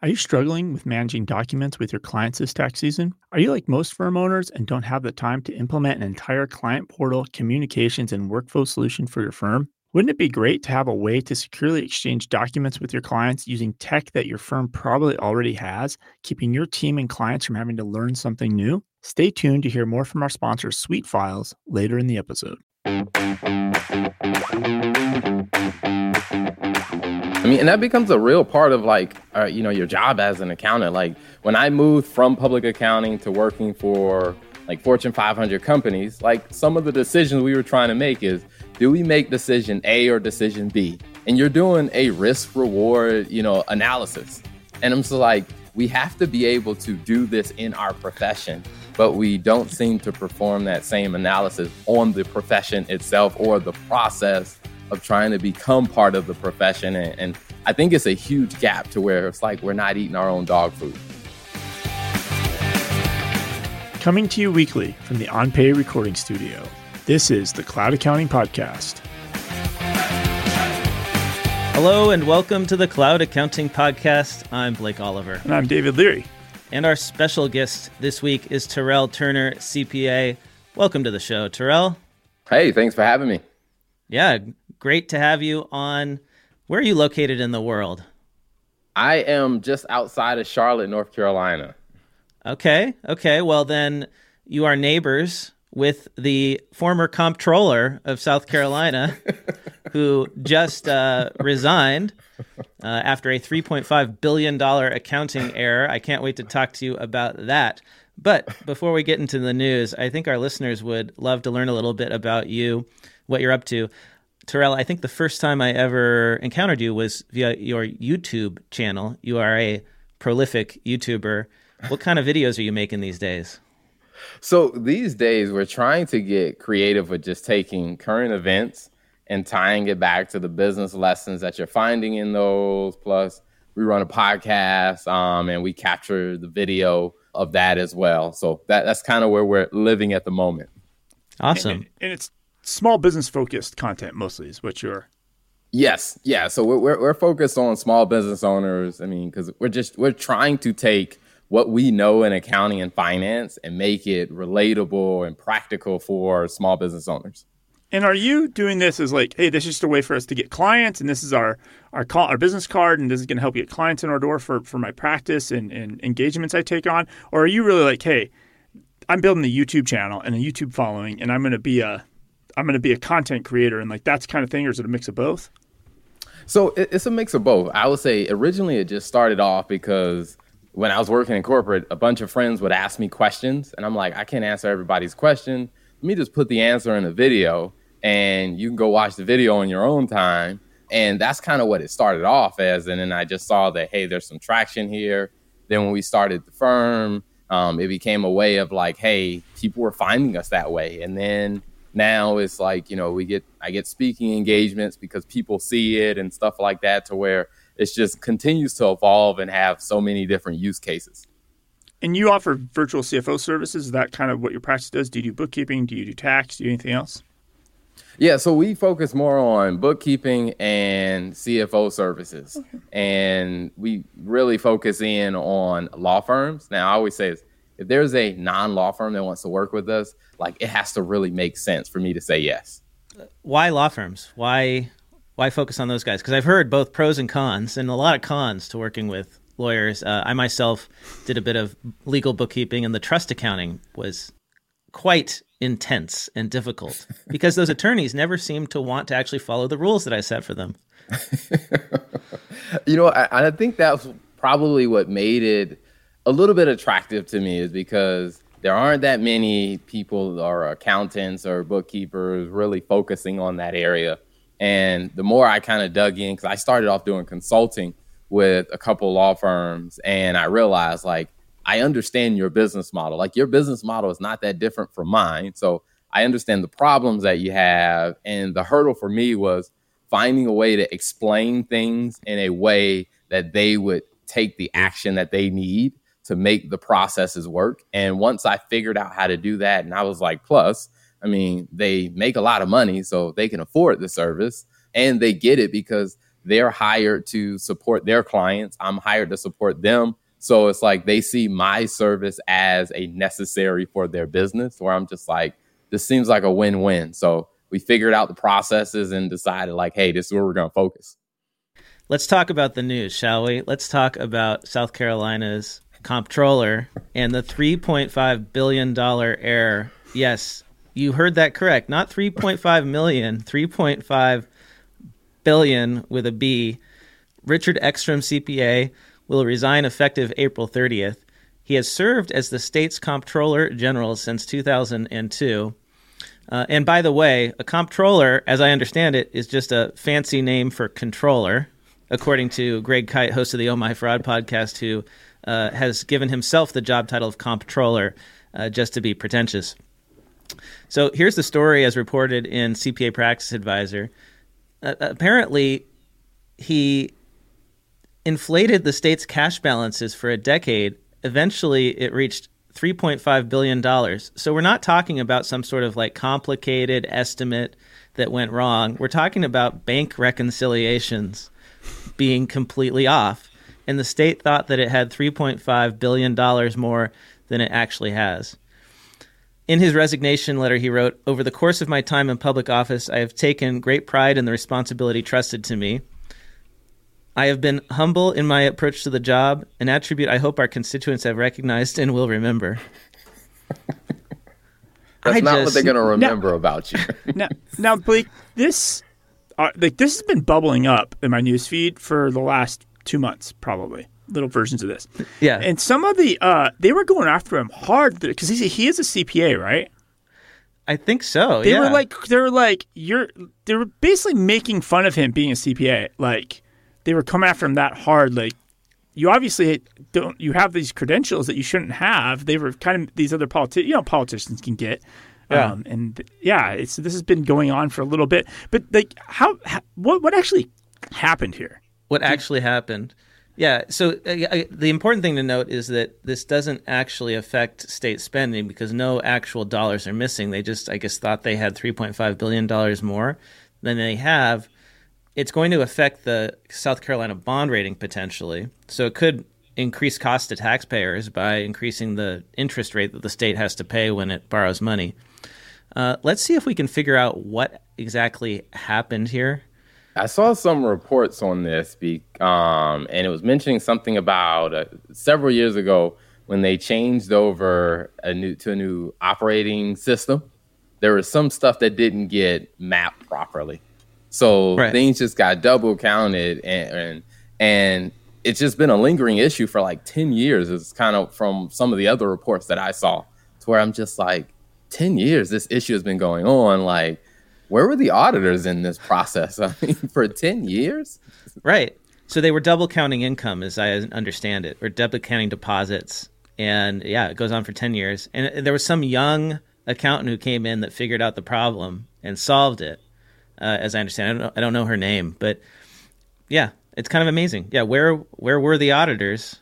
Are you struggling with managing documents with your clients this tax season? Are you like most firm owners and don't have the time to implement an entire client portal, communications, and workflow solution for your firm? Wouldn't it be great to have a way to securely exchange documents with your clients using tech that your firm probably already has, keeping your team and clients from having to learn something new? Stay tuned to hear more from our sponsor, SuiteFiles, later in the episode. I mean, and that becomes a real part of like, uh, you know, your job as an accountant. Like when I moved from public accounting to working for like Fortune 500 companies, like some of the decisions we were trying to make is, do we make decision A or decision B? And you're doing a risk reward, you know, analysis. And I'm just like, we have to be able to do this in our profession, but we don't seem to perform that same analysis on the profession itself or the process of trying to become part of the profession. And, and I think it's a huge gap to where it's like we're not eating our own dog food. Coming to you weekly from the OnPay recording studio, this is the Cloud Accounting Podcast. Hello and welcome to the Cloud Accounting Podcast. I'm Blake Oliver. And I'm David Leary. And our special guest this week is Terrell Turner, CPA. Welcome to the show, Terrell. Hey, thanks for having me. Yeah, great to have you on. Where are you located in the world? I am just outside of Charlotte, North Carolina. Okay, okay. Well, then you are neighbors with the former comptroller of South Carolina, who just uh, resigned uh, after a $3.5 billion accounting error. I can't wait to talk to you about that. But before we get into the news, I think our listeners would love to learn a little bit about you, what you're up to. Terrell, I think the first time I ever encountered you was via your YouTube channel. You are a prolific YouTuber. What kind of videos are you making these days? So these days, we're trying to get creative with just taking current events and tying it back to the business lessons that you're finding in those. Plus, we run a podcast um, and we capture the video of that as well. So that, that's kind of where we're living at the moment. Awesome. And, and it's small business focused content mostly is what you're yes yeah so we're, we're, we're focused on small business owners i mean because we're just we're trying to take what we know in accounting and finance and make it relatable and practical for small business owners and are you doing this as like hey this is just a way for us to get clients and this is our our call our business card and this is going to help get clients in our door for for my practice and, and engagements i take on or are you really like hey i'm building a youtube channel and a youtube following and i'm going to be a I'm going to be a content creator and like that's kind of thing, or is it a mix of both? So it's a mix of both. I would say originally it just started off because when I was working in corporate, a bunch of friends would ask me questions, and I'm like, I can't answer everybody's question. Let me just put the answer in a video, and you can go watch the video on your own time. And that's kind of what it started off as. And then I just saw that, hey, there's some traction here. Then when we started the firm, um, it became a way of like, hey, people were finding us that way. And then now it's like you know we get i get speaking engagements because people see it and stuff like that to where it just continues to evolve and have so many different use cases. And you offer virtual cfo services. Is that kind of what your practice does? Do you do bookkeeping? Do you do tax? Do you do anything else? Yeah so we focus more on bookkeeping and cfo services. Okay. and we really focus in on law firms. Now i always say this if there's a non law firm that wants to work with us, like it has to really make sense for me to say yes. Why law firms? Why why focus on those guys? Because I've heard both pros and cons, and a lot of cons to working with lawyers. Uh, I myself did a bit of legal bookkeeping, and the trust accounting was quite intense and difficult because those attorneys never seemed to want to actually follow the rules that I set for them. you know, I, I think that's probably what made it a little bit attractive to me is because there aren't that many people or accountants or bookkeepers really focusing on that area. And the more I kind of dug in, because I started off doing consulting with a couple law firms, and I realized like I understand your business model. Like your business model is not that different from mine. So I understand the problems that you have. And the hurdle for me was finding a way to explain things in a way that they would take the action that they need to make the processes work. And once I figured out how to do that, and I was like, plus, I mean, they make a lot of money, so they can afford the service and they get it because they're hired to support their clients. I'm hired to support them. So it's like they see my service as a necessary for their business, where I'm just like, this seems like a win win. So we figured out the processes and decided, like, hey, this is where we're going to focus. Let's talk about the news, shall we? Let's talk about South Carolina's comptroller and the $3.5 billion error. Yes, you heard that correct. Not 3.5 million, 3.5 billion with a B. Richard Ekstrom, CPA, will resign effective April 30th. He has served as the state's comptroller general since 2002. Uh, and by the way, a comptroller, as I understand it, is just a fancy name for controller, according to Greg Kyte, host of the Oh My Fraud podcast, who uh, has given himself the job title of comptroller uh, just to be pretentious. So here's the story as reported in CPA Practice Advisor. Uh, apparently, he inflated the state's cash balances for a decade. Eventually, it reached $3.5 billion. So we're not talking about some sort of like complicated estimate that went wrong. We're talking about bank reconciliations being completely off. And the state thought that it had $3.5 billion more than it actually has. In his resignation letter, he wrote Over the course of my time in public office, I have taken great pride in the responsibility trusted to me. I have been humble in my approach to the job, an attribute I hope our constituents have recognized and will remember. That's I not just, what they're going to remember now, about you. now, now, Blake, this uh, like this has been bubbling up in my newsfeed for the last two months, probably little versions of this. Yeah. And some of the uh, they were going after him hard because he's he is a CPA, right? I think so. They yeah. were like they were like you're they were basically making fun of him being a CPA. Like they were coming after him that hard. Like you obviously don't you have these credentials that you shouldn't have. They were kind of these other politicians. You know, politicians can get. Yeah. Um, and yeah, it's this has been going on for a little bit. But like, how, how what what actually happened here? What actually happened? Yeah. So uh, the important thing to note is that this doesn't actually affect state spending because no actual dollars are missing. They just, I guess, thought they had $3.5 billion more than they have. It's going to affect the South Carolina bond rating potentially. So it could increase costs to taxpayers by increasing the interest rate that the state has to pay when it borrows money. Uh, let's see if we can figure out what exactly happened here I saw some reports on this, be, um, and it was mentioning something about uh, several years ago when they changed over a new to a new operating system. There was some stuff that didn't get mapped properly, so right. things just got double counted, and, and and it's just been a lingering issue for like ten years. It's kind of from some of the other reports that I saw, to where I'm just like, ten years this issue has been going on, like where were the auditors in this process? I mean, for 10 years? Right. So they were double counting income, as I understand it, or double counting deposits. And yeah, it goes on for 10 years. And there was some young accountant who came in that figured out the problem and solved it, uh, as I understand. I don't, know, I don't know her name, but yeah, it's kind of amazing. Yeah, where where were the auditors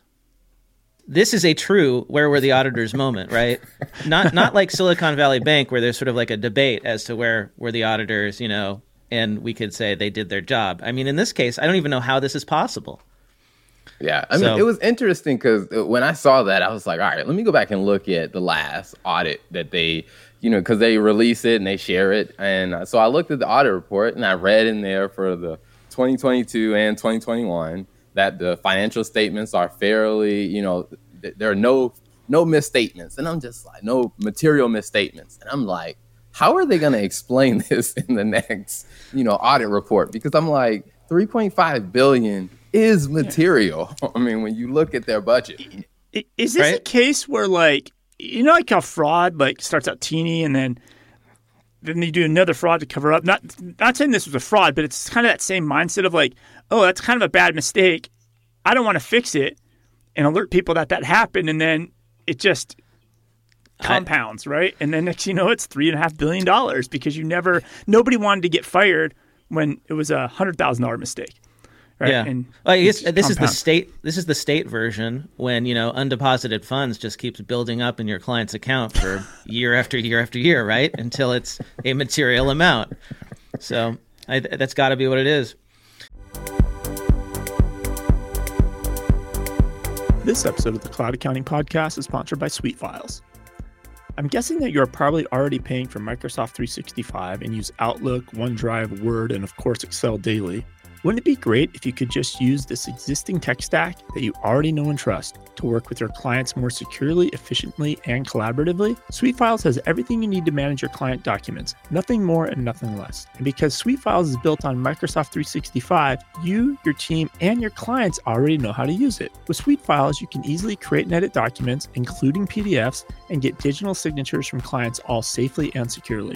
this is a true where were the auditors moment, right? Not not like Silicon Valley Bank where there's sort of like a debate as to where were the auditors, you know, and we could say they did their job. I mean, in this case, I don't even know how this is possible. Yeah, I mean, it was interesting because uh, when I saw that, I was like, all right, let me go back and look at the last audit that they, you know, because they release it and they share it, and uh, so I looked at the audit report and I read in there for the 2022 and 2021 that the financial statements are fairly, you know, there are no no misstatements, and I'm just like no material misstatements, and I'm like, how are they going to explain this in the next, you know, audit report? Because I'm like, 3.5 billion is material. I mean, when you look at their budget, is this right? a case where like you know, like how fraud like starts out teeny and then then they do another fraud to cover up. Not not saying this was a fraud, but it's kind of that same mindset of like, oh, that's kind of a bad mistake. I don't want to fix it and alert people that that happened, and then it just compounds, I, right? And then next you know, it's three and a half billion dollars because you never nobody wanted to get fired when it was a hundred thousand dollar mistake. Right? Yeah, and well, I guess this compound. is the state. This is the state version when you know undeposited funds just keeps building up in your client's account for year after year after year, right? Until it's a material amount. So I, that's got to be what it is. This episode of the Cloud Accounting Podcast is sponsored by SuiteFiles. I'm guessing that you're probably already paying for Microsoft 365 and use Outlook, OneDrive, Word, and of course Excel daily. Wouldn't it be great if you could just use this existing tech stack that you already know and trust to work with your clients more securely, efficiently, and collaboratively? SuiteFiles has everything you need to manage your client documents, nothing more and nothing less. And because SuiteFiles is built on Microsoft 365, you, your team, and your clients already know how to use it. With SuiteFiles, you can easily create and edit documents, including PDFs, and get digital signatures from clients all safely and securely.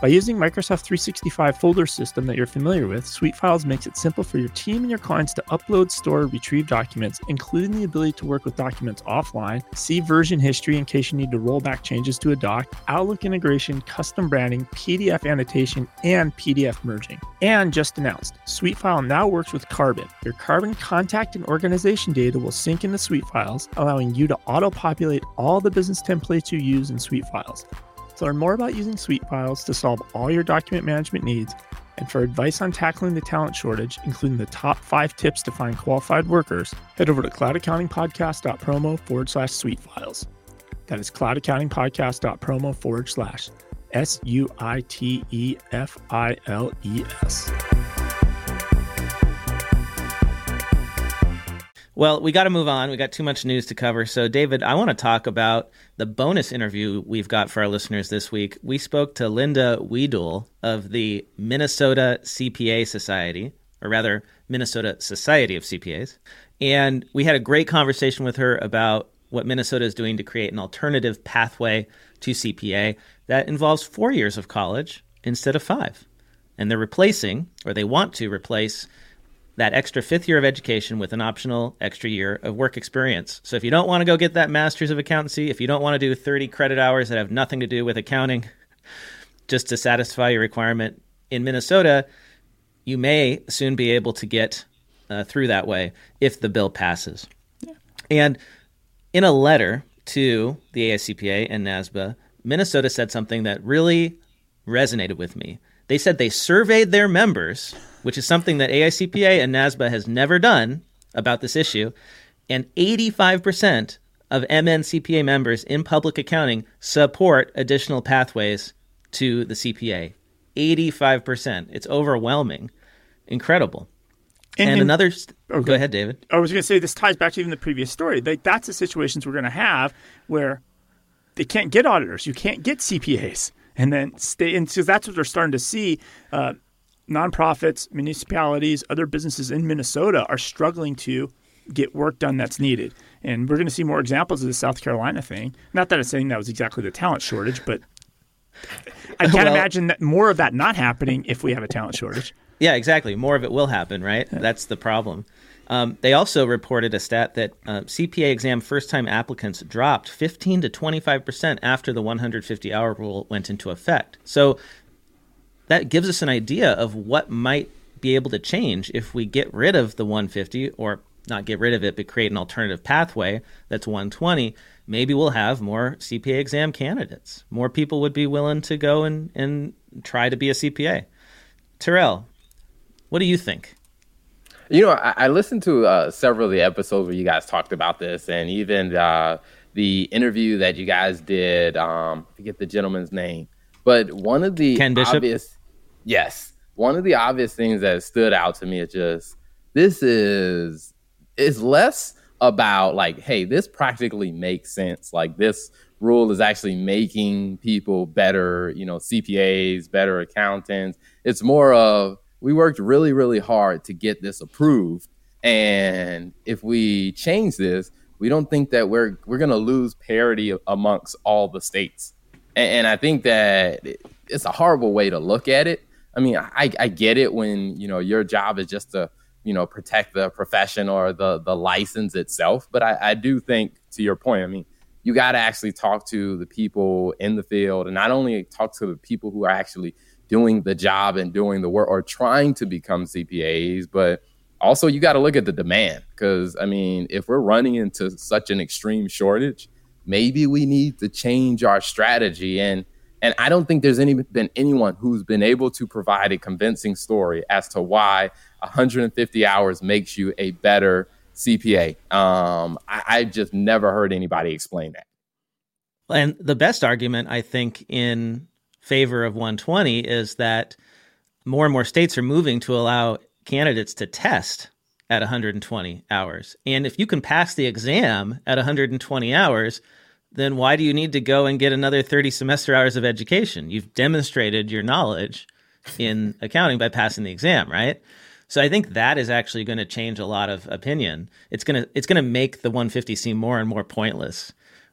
By using Microsoft 365 folder system that you're familiar with, SuiteFiles makes it simple for your team and your clients to upload, store, retrieve documents, including the ability to work with documents offline, see version history in case you need to roll back changes to a doc, Outlook integration, custom branding, PDF annotation, and PDF merging. And just announced, SuiteFile now works with Karbon. Your Karbon contact and organization data will sync into SuiteFiles, allowing you to auto-populate all the business templates you use in SuiteFiles. To learn more about using SuiteFiles to solve all your document management needs, and for advice on tackling the talent shortage, including the top five tips to find qualified workers, head over to cloudaccountingpodcast.promo forward slash suitefiles. That is cloudaccountingpodcast.promo forward slash S U I T E F I L E S. Well, we got to move on. We got too much news to cover. So, David, I want to talk about the bonus interview we've got for our listeners this week. We spoke to Linda Wiedel of the Minnesota CPA Society, or rather, Minnesota Society of CPAs. And we had a great conversation with her about what Minnesota is doing to create an alternative pathway to CPA that involves four years of college instead of five. And they're replacing, or they want to replace, that extra fifth year of education with an optional extra year of work experience. So if you don't want to go get that master's of accountancy, if you don't want to do 30 credit hours that have nothing to do with accounting just to satisfy your requirement in Minnesota, you may soon be able to get uh, through that way if the bill passes. Yeah. And in a letter to the AICPA and NASBA, Minnesota said something that really resonated with me. They said they surveyed their members which is something that AICPA and NASBA has never done about this issue. And 85% of MNCPA members in public accounting support additional pathways to the CPA. 85%. It's overwhelming. Incredible. And, and another, okay. Oh, go ahead, David. I was going to say this ties back to even the previous story. Like, that's the situations we're going to have where they can't get auditors, you can't get CPAs, and then stay. And so that's what they're starting to see. Uh, nonprofits, municipalities, other businesses in Minnesota are struggling to get work done that's needed. And we're going to see more examples of the South Carolina thing. Not that I'm saying that was exactly the talent shortage, but I can't well, imagine that more of that not happening if we have a talent shortage. Yeah, exactly. More of it will happen, right? Yeah. That's the problem. Um, they also reported a stat that uh, CPA exam first time applicants dropped 15 to 25% after the 150 hour rule went into effect. So that gives us an idea of what might be able to change if we get rid of the 150 or not get rid of it, but create an alternative pathway that's 120. Maybe we'll have more CPA exam candidates. More people would be willing to go and, and try to be a CPA. Terrell, what do you think? You know, I, I listened to uh, several of the episodes where you guys talked about this, and even uh, the interview that you guys did. Um, I forget the gentleman's name, but one of the Ken Bishop? obvious yes, one of the obvious things that stood out to me is just this is is less about like, hey, this practically makes sense. Like this rule is actually making people better, you know, CPAs, better accountants. It's more of we worked really, really hard to get this approved. And if we change this, we don't think that we're we're gonna lose parity amongst all the states. And, and I think that it's a horrible way to look at it. I mean, I, I get it when you know your job is just to you know protect the profession or the the license itself, but I, I do think to your point, I mean, you got to actually talk to the people in the field, and not only talk to the people who are actually doing the job and doing the work or trying to become CPAs, but also you got to look at the demand because I mean, if we're running into such an extreme shortage, maybe we need to change our strategy and and I don't think there's any been anyone who's been able to provide a convincing story as to why 150 hours makes you a better CPA. Um, I, I just never heard anybody explain that. And the best argument, I think, in favor of 120 is that more and more states are moving to allow candidates to test at 120 hours. And if you can pass the exam at 120 hours, then why do you need to go and get another 30 semester hours of education? You've demonstrated your knowledge in accounting by passing the exam, right? So I think that is actually going to change a lot of opinion. It's going to it's going to make the 150 seem more and more pointless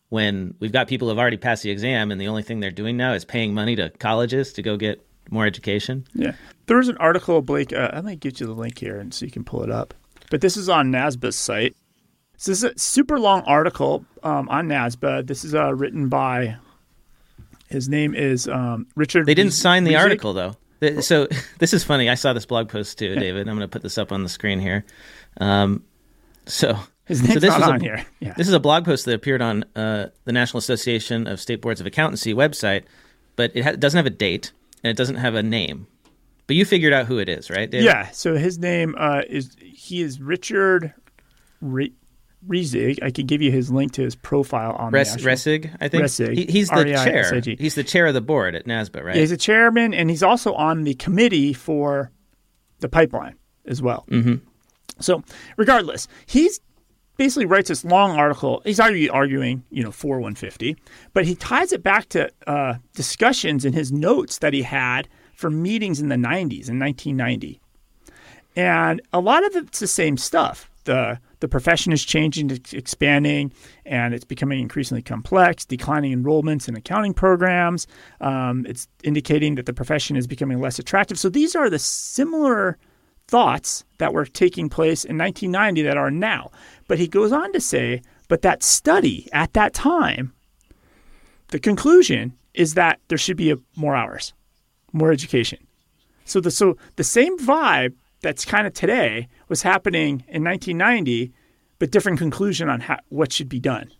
when we've got people who've already passed the exam and the only thing they're doing now is paying money to colleges to go get more education. Yeah. There was an article, Blake, uh, I might get you the link here and so you can pull it up. But this is on NASBA's site. So this is a super long article um, on NASBA. This is uh, written by, his name is um, Richard. They didn't sign the article, though. So this is funny. I saw this blog post too, David. I'm going to put this up on the screen here. Um, so his name's so this not is on a, here. Yeah. This is a blog post that appeared on uh, the National Association of State Boards of Accountancy website, but it, ha- doesn't have a date and it doesn't have a name. But you figured out who it is, right? David? Yeah. So his name uh, is he is Richard Re- Reisig. I could give you his link to his profile on Res- the Resig, I think. Resig, He, he's the chair. He's the chair of the board at NASBA, right? Yeah, he's a chairman, and he's also on the committee for the pipeline as well. Mm-hmm. So, regardless, he's basically writes this long article. He's arguing, you know, for 150, but he ties it back to uh, discussions in his notes that he had for meetings in the 90s in 1990, and a lot of it's the same stuff. the The profession is changing, it's expanding, and it's becoming increasingly complex. Declining enrollments in accounting programs. Um, it's indicating that the profession is becoming less attractive. So these are the similar thoughts that were taking place in 1990 that are now. But he goes on to say, but that study at that time, the conclusion is that there should be a, more hours, more education. So the so the same vibe that's kind of today was happening in 1990, but different conclusion on how, what should be done.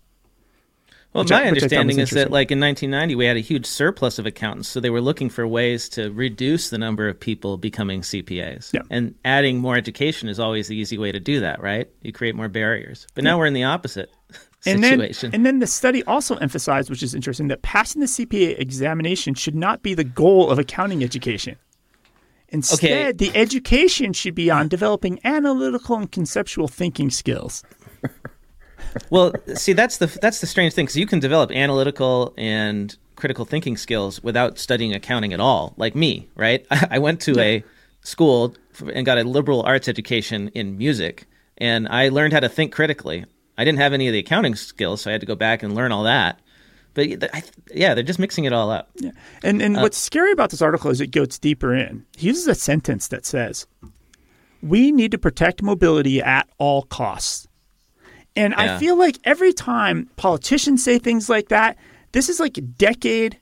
Well, Which my I understanding is that, like in 1990, we had a huge surplus of accountants, so they were looking for ways to reduce the number of people becoming CPAs. Yeah. And adding more education is always the easy way to do that, right? You create more barriers. But now we're in the opposite And then, situation. and then the study also emphasized, which is interesting, that passing the CPA examination should not be the goal of accounting education. Instead, the education should be on developing analytical and conceptual thinking skills. well, see, that's the that's the strange thing because you can develop analytical and critical thinking skills without studying accounting at all. Like me, right? I went to a school and got a liberal arts education in music, and I learned how to think critically. I didn't have any of the accounting skills, so I had to go back and learn all that. But yeah, they're just mixing it all up. Yeah. And and uh, what's scary about this article is it goes deeper in. He uses a sentence that says, "We need to protect mobility at all costs." And I feel like every time politicians say things like that, this is like a decade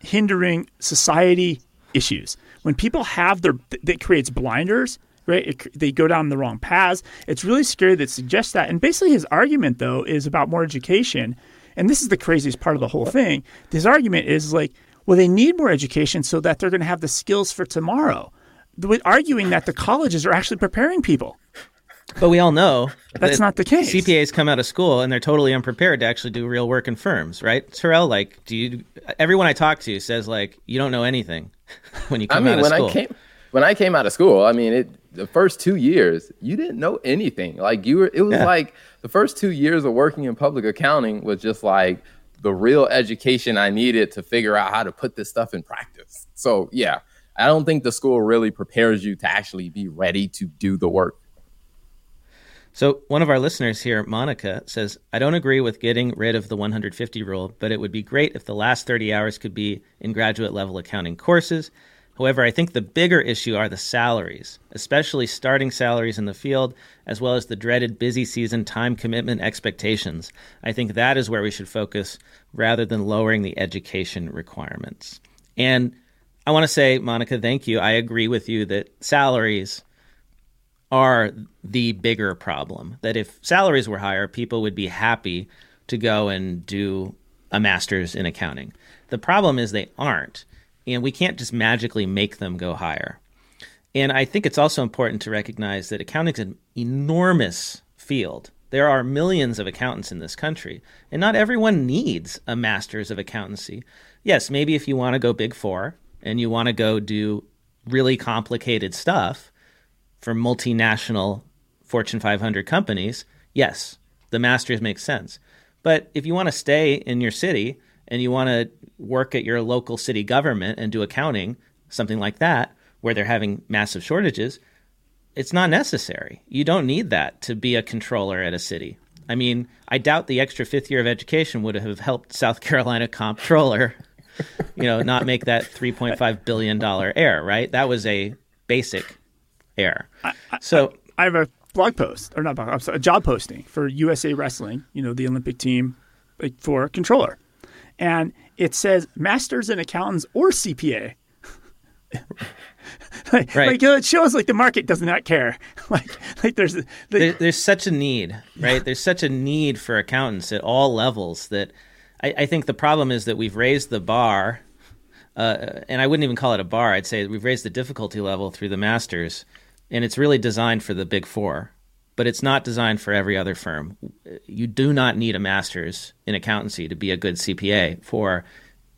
hindering society issues. When people have their that creates blinders, right? It, they go down the wrong paths. It's really scary that suggests that. And basically, his argument though is about more education. And this is the craziest part of the whole thing. His argument is like, well, they need more education so that they're going to have the skills for tomorrow. With arguing that the colleges are actually preparing people. But we all know That's that not the case. CPAs come out of school and they're totally unprepared to actually do real work in firms, right? Terrell, like, do you? Everyone I talk to says like, you don't know anything when you I come mean, out of when school. I came when I came out of school, I mean, it the first two years you didn't know anything. Like you were, it was Yeah. like the first two years of working in public accounting was just like the real education I needed to figure out how to put this stuff in practice. So yeah, I don't think the school really prepares you to actually be ready to do the work. So, one of our listeners here, Monica, says, I don't agree with getting rid of the 150 rule, but it would be great if the last 30 hours could be in graduate level accounting courses. However, I think the bigger issue are the salaries, especially starting salaries in the field, as well as the dreaded busy season time commitment expectations. I think that is where we should focus rather than lowering the education requirements. And I want to say, Monica, thank you. I agree with you that salaries are the bigger problem. That if salaries were higher, people would be happy to go and do a master's in accounting. The problem is they aren't, and we can't just magically make them go higher. And I think it's also important to recognize that accounting is an enormous field. There are millions of accountants in this country, and not everyone needs a master's of accountancy. Yes, maybe if you want to go big four and you want to go do really complicated stuff for multinational Fortune 500 companies, yes, the master's makes sense. But if you want to stay in your city and you want to work at your local city government and do accounting, something like that, where they're having massive shortages, it's not necessary. You don't need that to be a controller at a city. I mean, I doubt the extra fifth year of education would have helped South Carolina comptroller, you know, not make that three point five billion dollar error. Right? That was a basic error. So I have a blog post, or not blog, I'm sorry, a job posting for USA Wrestling. You know, the Olympic team like, for controller, and it says masters in accountants or CPA. like, Right. like, it shows like the market does not care. like like there's the, there, there's such a need, right? There's such a need for accountants at all levels that I, I think the problem is that we've raised the bar, uh, and I wouldn't even call it a bar. I'd say we've raised the difficulty level through the masters, and it's really designed for the big four, but it's not designed for every other firm. You do not need a master's in accountancy to be a good CPA for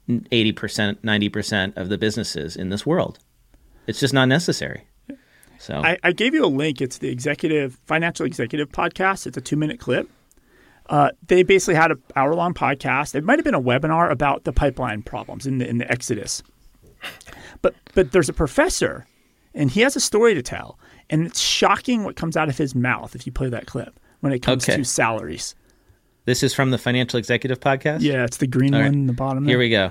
80%, 90% of the businesses in this world. It's just not necessary. So I, I gave you a link. It's the executive financial executive podcast. It's a two minute clip. Uh, they basically had an hour long podcast. It might have been a webinar about the pipeline problems in the in the Exodus. But but there's a professor, and he has a story to tell, and it's shocking what comes out of his mouth if you play that clip when it comes Okay. to salaries. this is from the Financial Executive Podcast? Yeah, it's the green All one right. in the bottom. Here there. we go.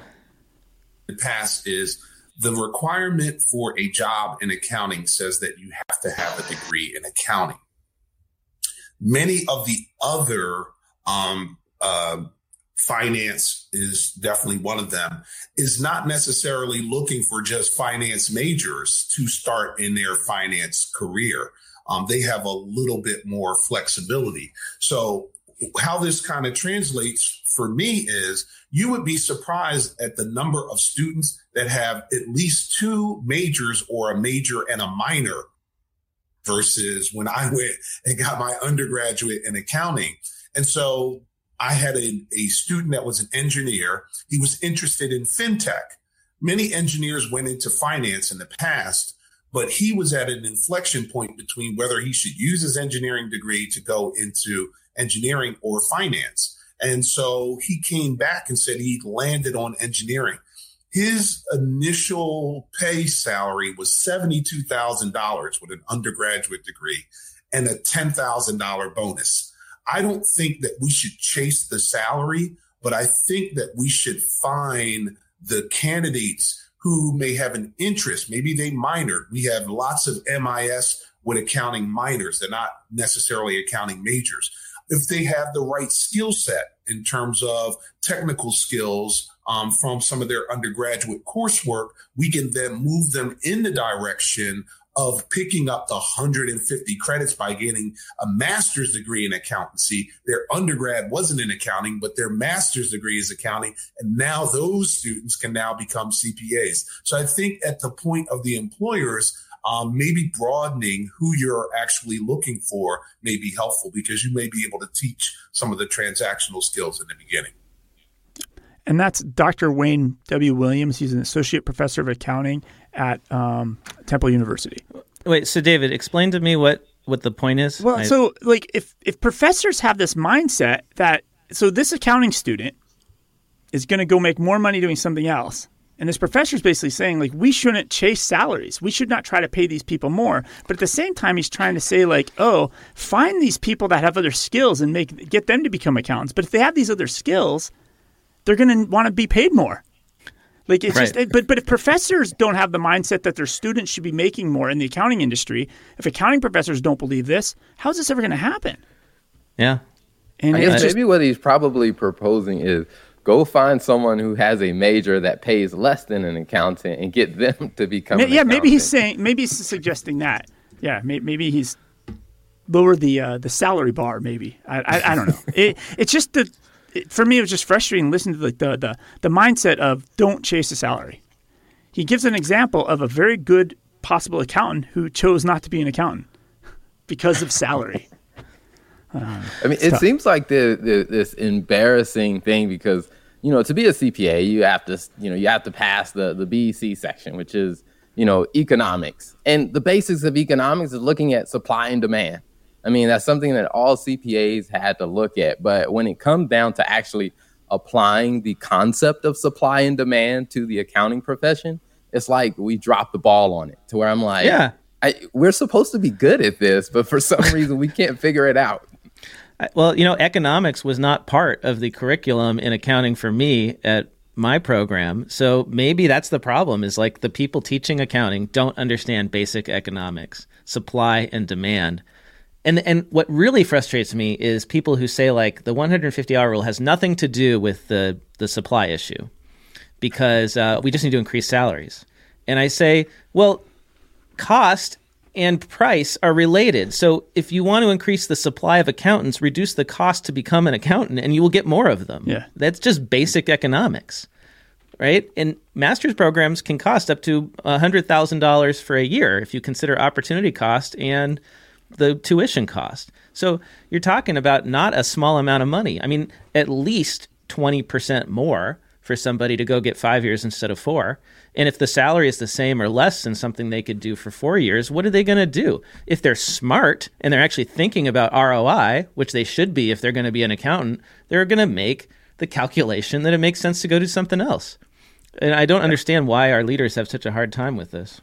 The past is the requirement for a job in accounting says that you have to have a degree in accounting. Many of the other um, uh, finance is definitely one of them is not necessarily looking for just finance majors to start in their finance career. Um, they have a little bit more flexibility. So how this kind of translates for me is you would be surprised at the number of students that have at least two majors or a major and a minor versus when I went and got my undergraduate in accounting. And so I had a, a student that was an engineer. He was interested in fintech. Many engineers went into finance in the past, but he was at an inflection point between whether he should use his engineering degree to go into engineering or finance. And so he came back and said he landed on engineering. His initial pay salary was $72,000 with an undergraduate degree and a $10,000 bonus. I don't think that we should chase the salary, but I think that we should find the candidates who may have an interest. Maybe they minored. We have lots of MIS with accounting minors. They're not necessarily accounting majors. If they have the right skill set in terms of technical skills um, from some of their undergraduate coursework, we can then move them in the direction of picking up the 150 credits by getting a master's degree in accountancy. Their undergrad wasn't in accounting, but their master's degree is accounting. And now those students can now become CPAs. So I think at the point of the employers, um, maybe broadening who you're actually looking for may be helpful because you may be able to teach some of the transactional skills in the beginning. And that's Dr. Wayne W. Williams. He's an associate professor of accounting at um, Temple University. Wait, so David, explain to me what what the point is. Well, I- so like if if professors have this mindset that so this accounting student is going to go make more money doing something else. And this professor is basically saying like we shouldn't chase salaries. We should not try to pay these people more. But at the same time he's trying to say like, "Oh, find these people that have other skills and make get them to become accountants." But if they have these other skills, they're going to want to be paid more. Like it's Right. just, but but if professors don't have the mindset that their students should be making more in the accounting industry, if accounting professors don't believe this, how's this ever going to happen? yeah, And I guess just maybe what he's probably proposing is go find someone who has a major that pays less than an accountant and get them to become. Ma- an yeah, maybe he's saying maybe he's suggesting that. Yeah, may, maybe he's lower the uh, the salary bar. Maybe I I, I don't know. it, it's just the it, for me it was just frustrating listening to like the, the the mindset of don't chase the salary. He gives an example of a very good possible accountant who chose not to be an accountant because of salary. Um, I mean, it seems like the, the this embarrassing thing because you know to be a CPA you have to you know you have to pass the the BEC section, which is you know economics, and the basics of economics is looking at supply and demand. I mean, that's something that all CPAs had to look at. But when it comes down to actually applying the concept of supply and demand to the accounting profession, it's like we dropped the ball on it to where I'm like, Yeah. I, we're supposed to be good at this, but for some reason we can't figure it out. Well, you know, economics was not part of the curriculum in accounting for me at my program. So maybe that's the problem is like the people teaching accounting don't understand basic economics, supply and demand. And and what really frustrates me is people who say like the 150 hour rule has nothing to do with the the supply issue because uh, we just need to increase salaries. And I say, well, cost and price are related. So if you want to increase the supply of accountants, reduce the cost to become an accountant and you will get more of them. Yeah. That's just basic economics. Right? And master's programs can cost up to $100,000 for a year if you consider opportunity cost and the tuition cost. So you're talking about not a small amount of money. I mean, at least 20% more for somebody to go get five years instead of four. And if the salary is the same or less than something they could do for four years, what are they going to do? If they're smart and they're actually thinking about ROI, which they should be if they're going to be an accountant, they're going to make the calculation that it makes sense to go do something else. And I don't understand why our leaders have such a hard time with this.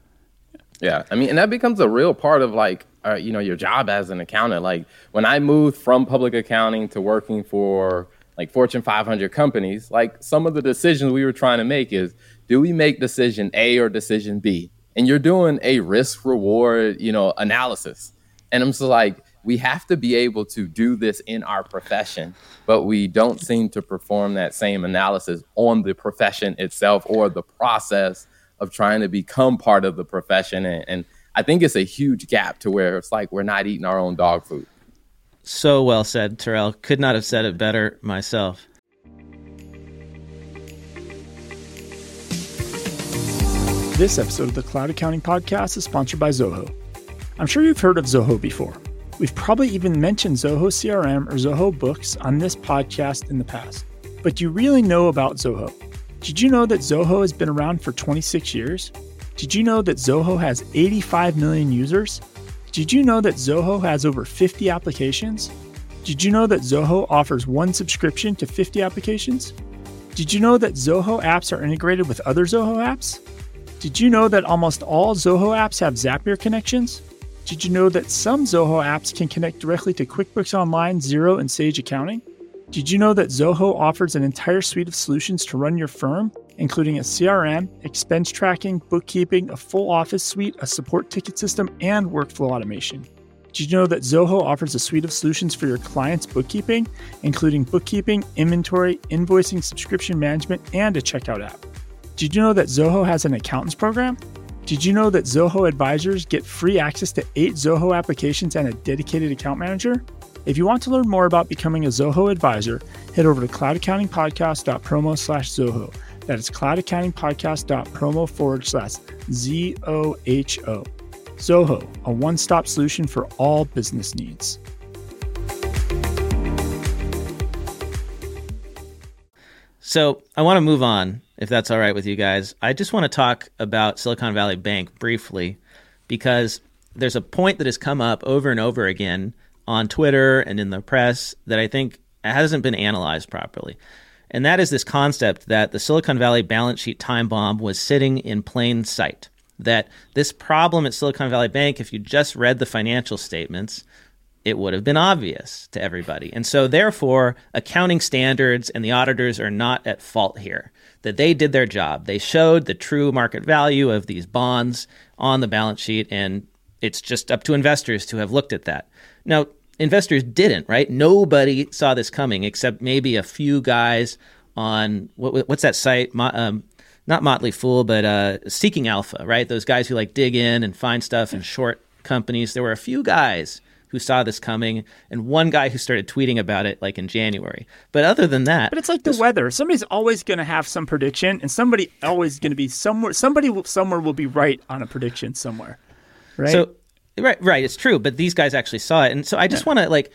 Yeah, I mean, and that becomes a real part of like, uh, you know, your job as an accountant. Like when I moved from public accounting to working for like Fortune 500 companies, like some of the decisions we were trying to make is, do we make decision A or decision B? And you're doing a risk reward, you know, analysis. And I'm just like, we have to be able to do this in our profession, but we don't seem to perform that same analysis on the profession itself or the process of trying to become part of the profession. And, and I think it's a huge gap to where it's like we're not eating our own dog food. So well said, Terrell. Could not have said it better myself. This episode of the Cloud Accounting Podcast is sponsored by Zoho. I'm sure you've heard of Zoho before. We've probably even mentioned Zoho CRM or Zoho Books on this podcast in the past. But do you really know about Zoho? Did you know that Zoho has been around for 26 years? Did you know that Zoho has 85 million users? Did you know that Zoho has over 50 applications? Did you know that Zoho offers one subscription to 50 applications? Did you know that Zoho apps are integrated with other Zoho apps? Did you know that almost all Zoho apps have Zapier connections? Did you know that some Zoho apps can connect directly to QuickBooks Online, Xero, and Sage Accounting? Did you know that Zoho offers an entire suite of solutions to run your firm, including a CRM, expense tracking, bookkeeping, a full office suite, a support ticket system, and workflow automation? Did you know that Zoho offers a suite of solutions for your clients' bookkeeping, including bookkeeping, inventory, invoicing, subscription management, and a checkout app? Did you know that Zoho has an accountants program? Did you know that Zoho advisors get free access to eight Zoho applications and a dedicated account manager? If you want to learn more about becoming a Zoho advisor, head over to cloudaccountingpodcast.promo slash Zoho. That is cloudaccountingpodcast.promo forward slash Z O H O. Zoho, a one stop solution for all business needs. So I want to move on, if that's all right with you guys. I just want to talk about Silicon Valley Bank briefly because there's a point that has come up over and over again on Twitter and in the press that I think hasn't been analyzed properly. And that is this concept that the Silicon Valley balance sheet time bomb was sitting in plain sight. That this problem at Silicon Valley Bank, if you just read the financial statements, it would have been obvious to everybody. And so, therefore, accounting standards and the auditors are not at fault here. That they did their job. They showed the true market value of these bonds on the balance sheet, and it's just up to investors to have looked at that. Now, investors didn't, right? Nobody saw this coming except maybe a few guys on what, what's that site? Mo- um, not Motley Fool, but uh, Seeking Alpha, right? Those guys who like dig in and find stuff and short companies. There were a few guys who saw this coming, and one guy who started tweeting about it like in January. But other than that, But it's like the weather. Somebody's always going to have some prediction, and somebody always going to be somewhere. Somebody will, somewhere will be right on a prediction somewhere, right? So right, right, it's true. But these guys actually saw it, and so I just want to like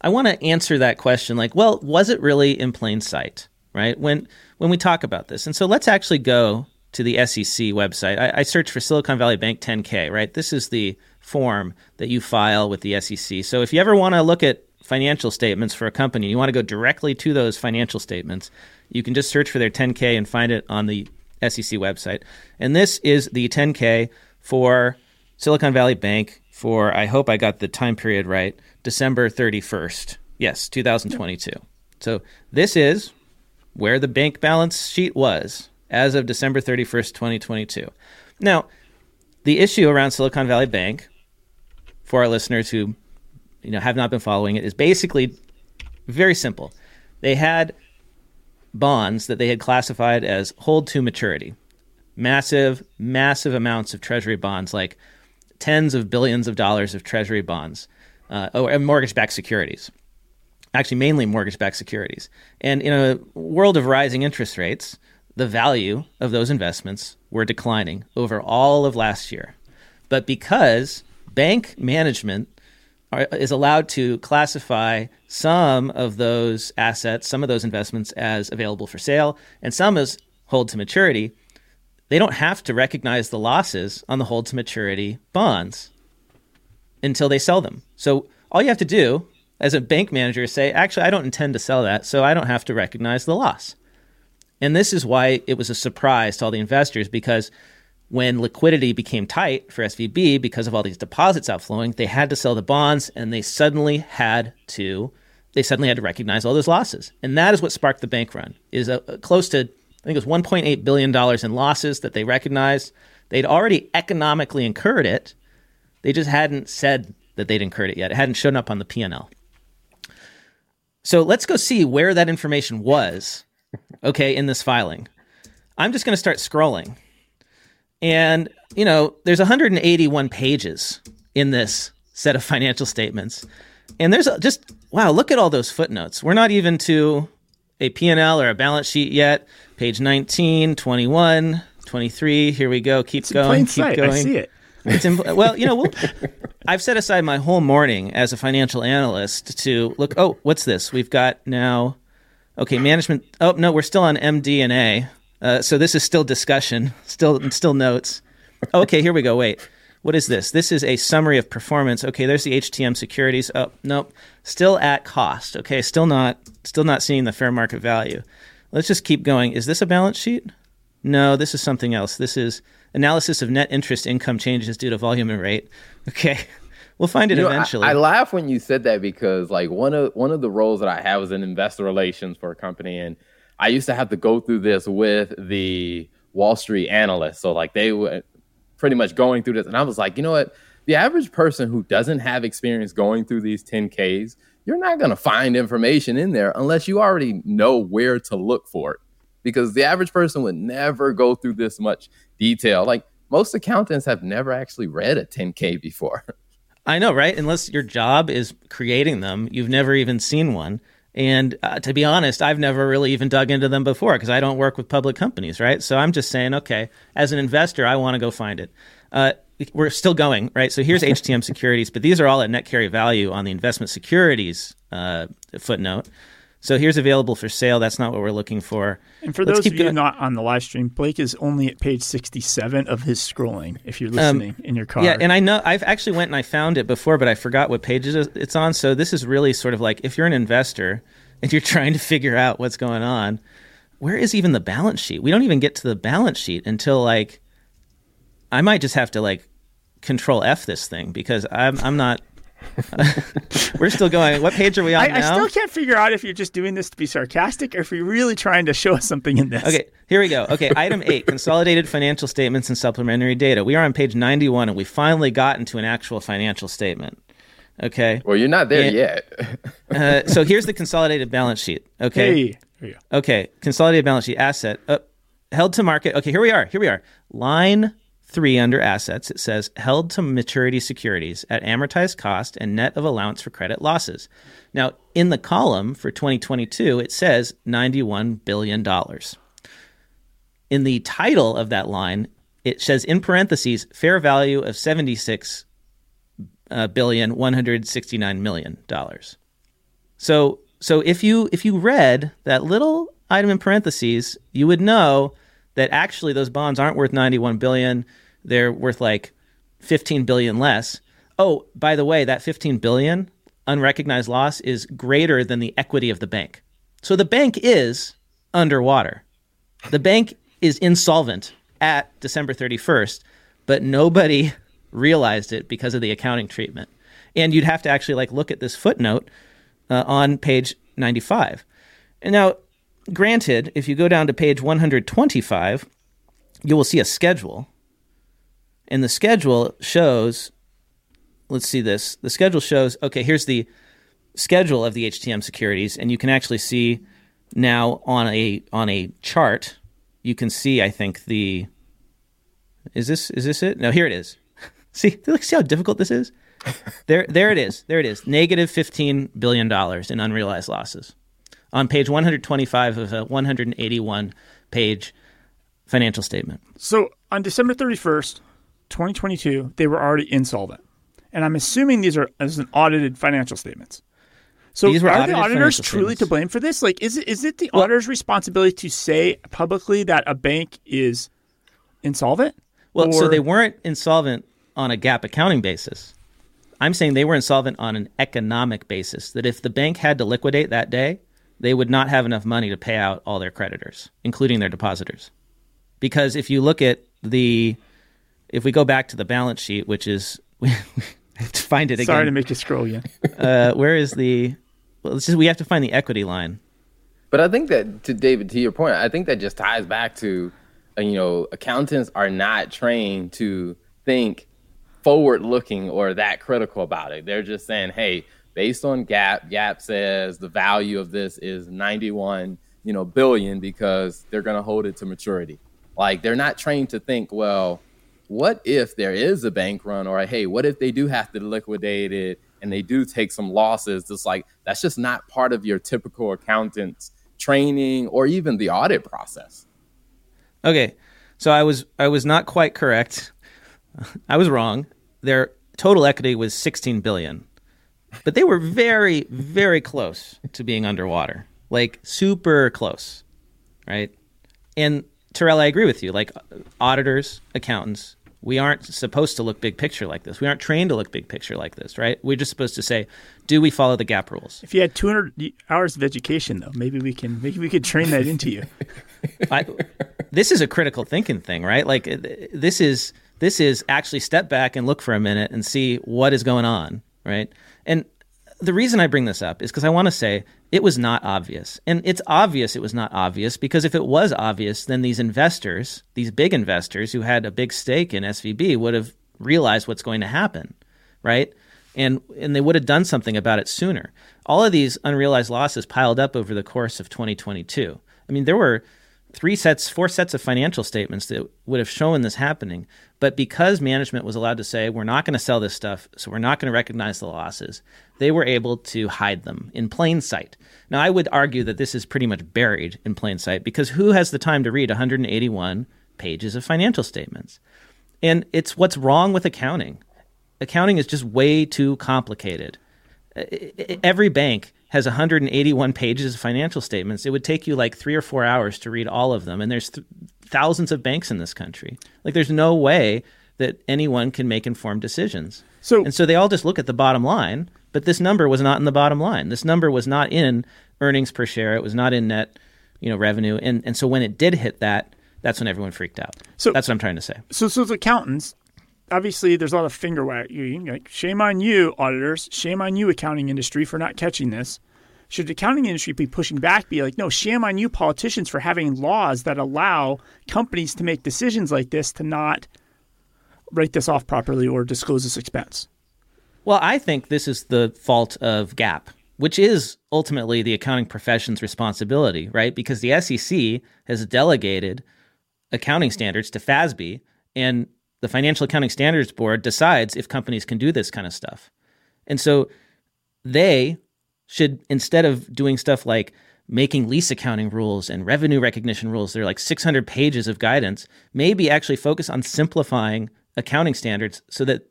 I want to answer that question like, well, was it really in plain sight, right? When when we talk about this. And so let's actually go to the SEC website. I, I searched for Silicon Valley Bank 10K, right? This is the form that you file with the SEC. So if you ever want to look at financial statements for a company, you want to go directly to those financial statements, you can just search for their 10K and find it on the SEC website. And this is the 10K for Silicon Valley Bank for, I hope I got the time period right, December 31st. Yes, 2022. So this is where the bank balance sheet was as of December 31st, 2022. Now, the issue around Silicon Valley Bank, for our listeners who you know have not been following it, is basically very simple. They had bonds that they had classified as hold to maturity. Massive, massive amounts of treasury bonds, like tens of billions of dollars of treasury bonds, uh, or mortgage backed securities. Actually, mainly mortgage backed securities. And in a world of rising interest rates, the value of those investments were declining over all of last year. But because bank management are, is allowed to classify some of those assets, some of those investments as available for sale, and some as hold to maturity, they don't have to recognize the losses on the hold to maturity bonds until they sell them. So all you have to do as a bank manager is say, actually, I don't intend to sell that, so I don't have to recognize the loss. And this is why it was a surprise to all the investors because when liquidity became tight for SVB because of all these deposits outflowing, they had to sell the bonds and they suddenly had to they suddenly had to recognize all those losses. And that is what sparked the bank run. Is a, a close to think it was 1.8 billion dollars in losses that they recognized. They'd already economically incurred it. They just hadn't said that they'd incurred it yet. It hadn't shown up on the P&L. So let's go see where that information was okay, in this filing. I'm just going to start scrolling. And, you know, there's 181 pages in this set of financial statements. And there's just, wow, look at all those footnotes. We're not even to a P&L or a balance sheet yet. Page 19, 21, 23. Here we go. Keep it's going. keep sight. going. I see it. It's in, well, you know, we'll, I've set aside my whole morning as a financial analyst to look. Oh, what's this? We've got now Okay, management. Oh no, we're still on MD&A. Uh, so this is still discussion, still still notes. okay, here we go. Wait, what is this? This is a summary of performance. Okay, there's the HTM securities. Oh nope, still at cost. Okay, still not still not seeing the fair market value. Let's just keep going. Is this a balance sheet? No, this is something else. This is analysis of net interest income changes due to volume and rate. Okay. We'll find it you know, eventually. I, I, laugh when you said that because like one of one of the roles that I have is in investor relations for a company, and I used to have to go through this with the Wall Street analysts. So like they were pretty much going through this, and I was like, you know what? The average person who doesn't have experience going through these 10Ks, you're not going to find information in there unless you already know where to look for it. Because the average person would never go through this much detail. Like most accountants have never actually read a 10K before. I know, right? Unless your job is creating them, you've never even seen one. And uh, to be honest, I've never really even dug into them before because I don't work with public companies, right? So I'm just saying, okay, as an investor, I want to go find it. Uh, we're still going, right? So here's HTM securities, but these are all at net carry value on the investment securities uh, footnote. So here's available for sale. That's not what we're looking for. And for Let's those of you going. not on the live stream, Blake is only at page 67 of his scrolling if you're um, listening um, in your car. Yeah, and I know I've actually went and I found it before, but I forgot what page it's on. So this is really sort of like if you're an investor and you're trying to figure out what's going on, where is even the balance sheet? We don't even get to the balance sheet until like I might just have to like control F this thing because I'm I'm not We're still going. What page are we on I, now? I still can't figure out if you're just doing this to be sarcastic or if you're really trying to show us something in this. Okay, here we go. Okay, item eight consolidated financial statements and supplementary data. We are on page 91 and we finally got into an actual financial statement. Okay. Well, you're not there and, yet. uh, so here's the consolidated balance sheet. Okay. Hey. Okay. Consolidated balance sheet asset. Uh, held to market. Okay, here we are. Here we are. Line three under assets, it says held to maturity securities at amortized cost and net of allowance for credit losses. Now, in the column for 2022, it says $91 billion. In the title of that line, it says in parentheses fair value of 76 uh, billion 169 million dollars. So so if you if you read that little item in parentheses, you would know that actually those bonds aren't worth 91 billion. They're worth like 15 billion less. Oh, by the way, that 15 billion unrecognized loss is greater than the equity of the bank. So the bank is underwater. The bank is insolvent at December 31st, but nobody realized it because of the accounting treatment. And you'd have to actually like look at this footnote uh, on page 95. And now, granted, if you go down to page 125, you will see a schedule. And the schedule shows, let's see this. The schedule shows, okay, here's the schedule of the HTM securities, and you can actually see now on a on a chart, you can see, I think, the is this is this it? No, here it is. see, look, see how difficult this is? there, there it is. There it is. Negative fifteen billion dollars in unrealized losses on page one hundred twenty-five of a one hundred eighty-one page financial statement. So on December thirty-first, twenty twenty-two, they were already insolvent, and I'm assuming these are as an audited financial statements. So These were are the auditors truly statements. to blame for this? Like, is it is it the auditor's responsibility to say publicly that a bank is insolvent? Well, so they weren't insolvent on a GAAP accounting basis. I'm saying they were insolvent on an economic basis. That if the bank had to liquidate that day, they would not have enough money to pay out all their creditors, including their depositors. Because if you look at the, if we go back to the balance sheet, which is, we have to find it again. Sorry to make you scroll yeah. uh, where is the? Well, it's just we have to find the equity line. But I think that to David, to your point, I think that just ties back to, uh, you know, accountants are not trained to think forward looking or that critical about it. They're just saying, hey, based on GAAP, GAAP says the value of this is 91, you know, billion because they're going to hold it to maturity. Like they're not trained to think, well, what if there is a bank run or hey, what if they do have to liquidate it and they do take some losses? It's like that's just not part of your typical accountant's training or even the audit process. Okay, so I was I was not quite correct. I was wrong. Their total equity was 16 billion. But they were very very close to being underwater. Like super close. Right? And Terrell, I agree with you. Like auditors, accountants, we aren't supposed to look big picture like this. We aren't trained to look big picture like this, right? We're just supposed to say, do we follow the GAAP rules? If you had 200 hours of education, though, maybe we can maybe we could train that into you. I, this is a critical thinking thing, right? Like this is this is actually step back and look for a minute and see what is going on, right? And the reason I bring this up is because I want to say it was not obvious. And it's obvious it was not obvious because if it was obvious, then these investors, these big investors who had a big stake in SVB would have realized what's going to happen, right? And and they would have done something about it sooner. All of these unrealized losses piled up over the course of 2022. I mean, there were three sets, four sets of financial statements that would have shown this happening. But because management was allowed to say, we're not going to sell this stuff, so we're not going to recognize the losses, they were able to hide them in plain sight. Now, I would argue that this is pretty much buried in plain sight because who has the time to read 181 pages of financial statements? And it's what's wrong with accounting. Accounting is just way too complicated every bank has 181 pages of financial statements. It would take you like three or four hours to read all of them. And there's th- thousands of banks in this country. Like, there's no way that anyone can make informed decisions. So- and so they all just look at the bottom line. But this number was not in the bottom line. This number was not in earnings per share. It was not in net, you know, revenue. And and so when it did hit that, that's when everyone freaked out. So- that's what I'm trying to say. So, so as accountants, obviously, there's a lot of finger wagging. Like, shame on you, auditors. Shame on you, accounting industry, for not catching this. Should the accounting industry be pushing back? Be like, no, shame on you, politicians, for having laws that allow companies to make decisions like this to not write this off properly or disclose this expense. Well, I think this is the fault of GAAP, which is ultimately the accounting profession's responsibility, right? Because the SEC has delegated accounting standards to FASB, and the Financial Accounting Standards Board decides if companies can do this kind of stuff. And so they should, instead of doing stuff like making lease accounting rules and revenue recognition rules, they're like 600 pages of guidance, maybe actually focus on simplifying accounting standards so that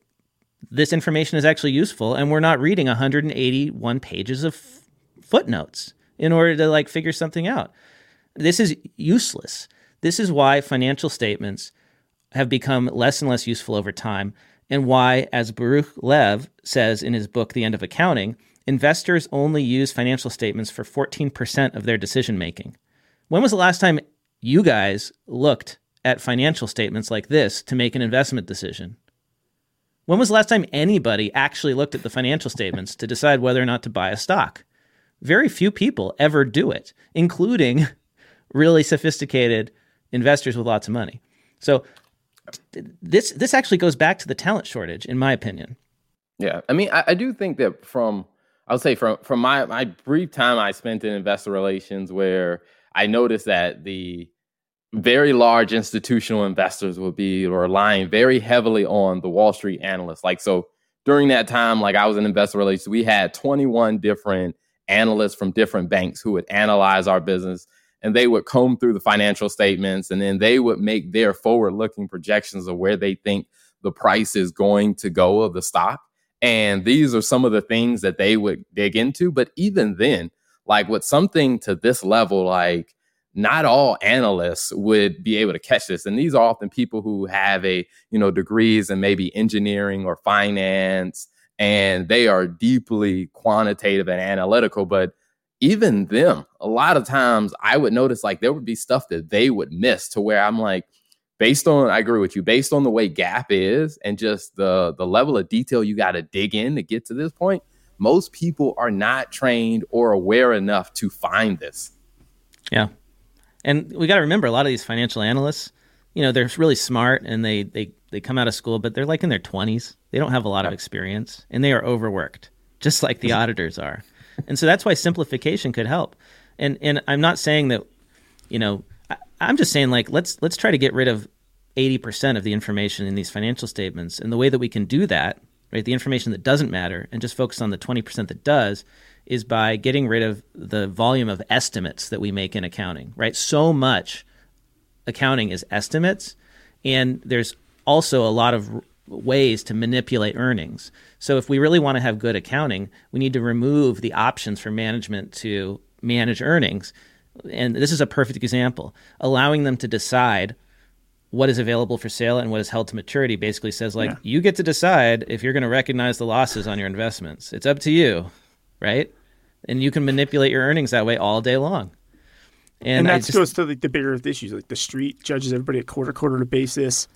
this information is actually useful and we're not reading 181 pages of footnotes in order to like figure something out. This is useless. This is why financial statements have become less and less useful over time, and why, as Baruch Lev says in his book, The End of Accounting, investors only use financial statements for 14% of their decision making. When was the last time you guys looked at financial statements like this to make an investment decision? When was the last time anybody actually looked at the financial statements to decide whether or not to buy a stock? Very few people ever do it, including really sophisticated investors with lots of money. So this this actually goes back to the talent shortage, in my opinion. Yeah, I mean, I, I do think that from I'll say from from my my brief time I spent in investor relations, where I noticed that the very large institutional investors would be relying very heavily on the Wall Street analysts. Like so, during that time, like I was in investor relations, we had 21 different analysts from different banks who would analyze our business and they would comb through the financial statements and then they would make their forward looking projections of where they think the price is going to go of the stock. And these are some of the things that they would dig into. But even then, like with something to this level, like not all analysts would be able to catch this. And these are often people who have a, you know, degrees in maybe engineering or finance, and they are deeply quantitative and analytical. But even them, a lot of times I would notice like there would be stuff that they would miss to where I'm like, based on I agree with you, based on the way GAAP is and just the the level of detail you got to dig in to get to this point, most people are not trained or aware enough to find this. Yeah. And we got to remember a lot of these financial analysts, you know, they're really smart and they they they come out of school, but they're like in their 20s. They don't have a lot of experience and they are overworked, just like the auditors are and so that's why simplification could help. And and I'm not saying that, you know, I, I'm just saying like let's let's try to get rid of 80% of the information in these financial statements. And the way that we can do that, right, the information that doesn't matter and just focus on the 20% that does is by getting rid of the volume of estimates that we make in accounting, right? So much accounting is estimates and there's also a lot of ways to manipulate earnings. So if we really want to have good accounting, we need to remove the options for management to manage earnings. And this is a perfect example. Allowing them to decide what is available for sale and what is held to maturity basically says like yeah. you get to decide if you're going to recognize the losses on your investments. It's up to you, right? And you can manipulate your earnings that way all day long. And, and that just, goes to like the bigger issues, like the street judges everybody at quarter quarter basis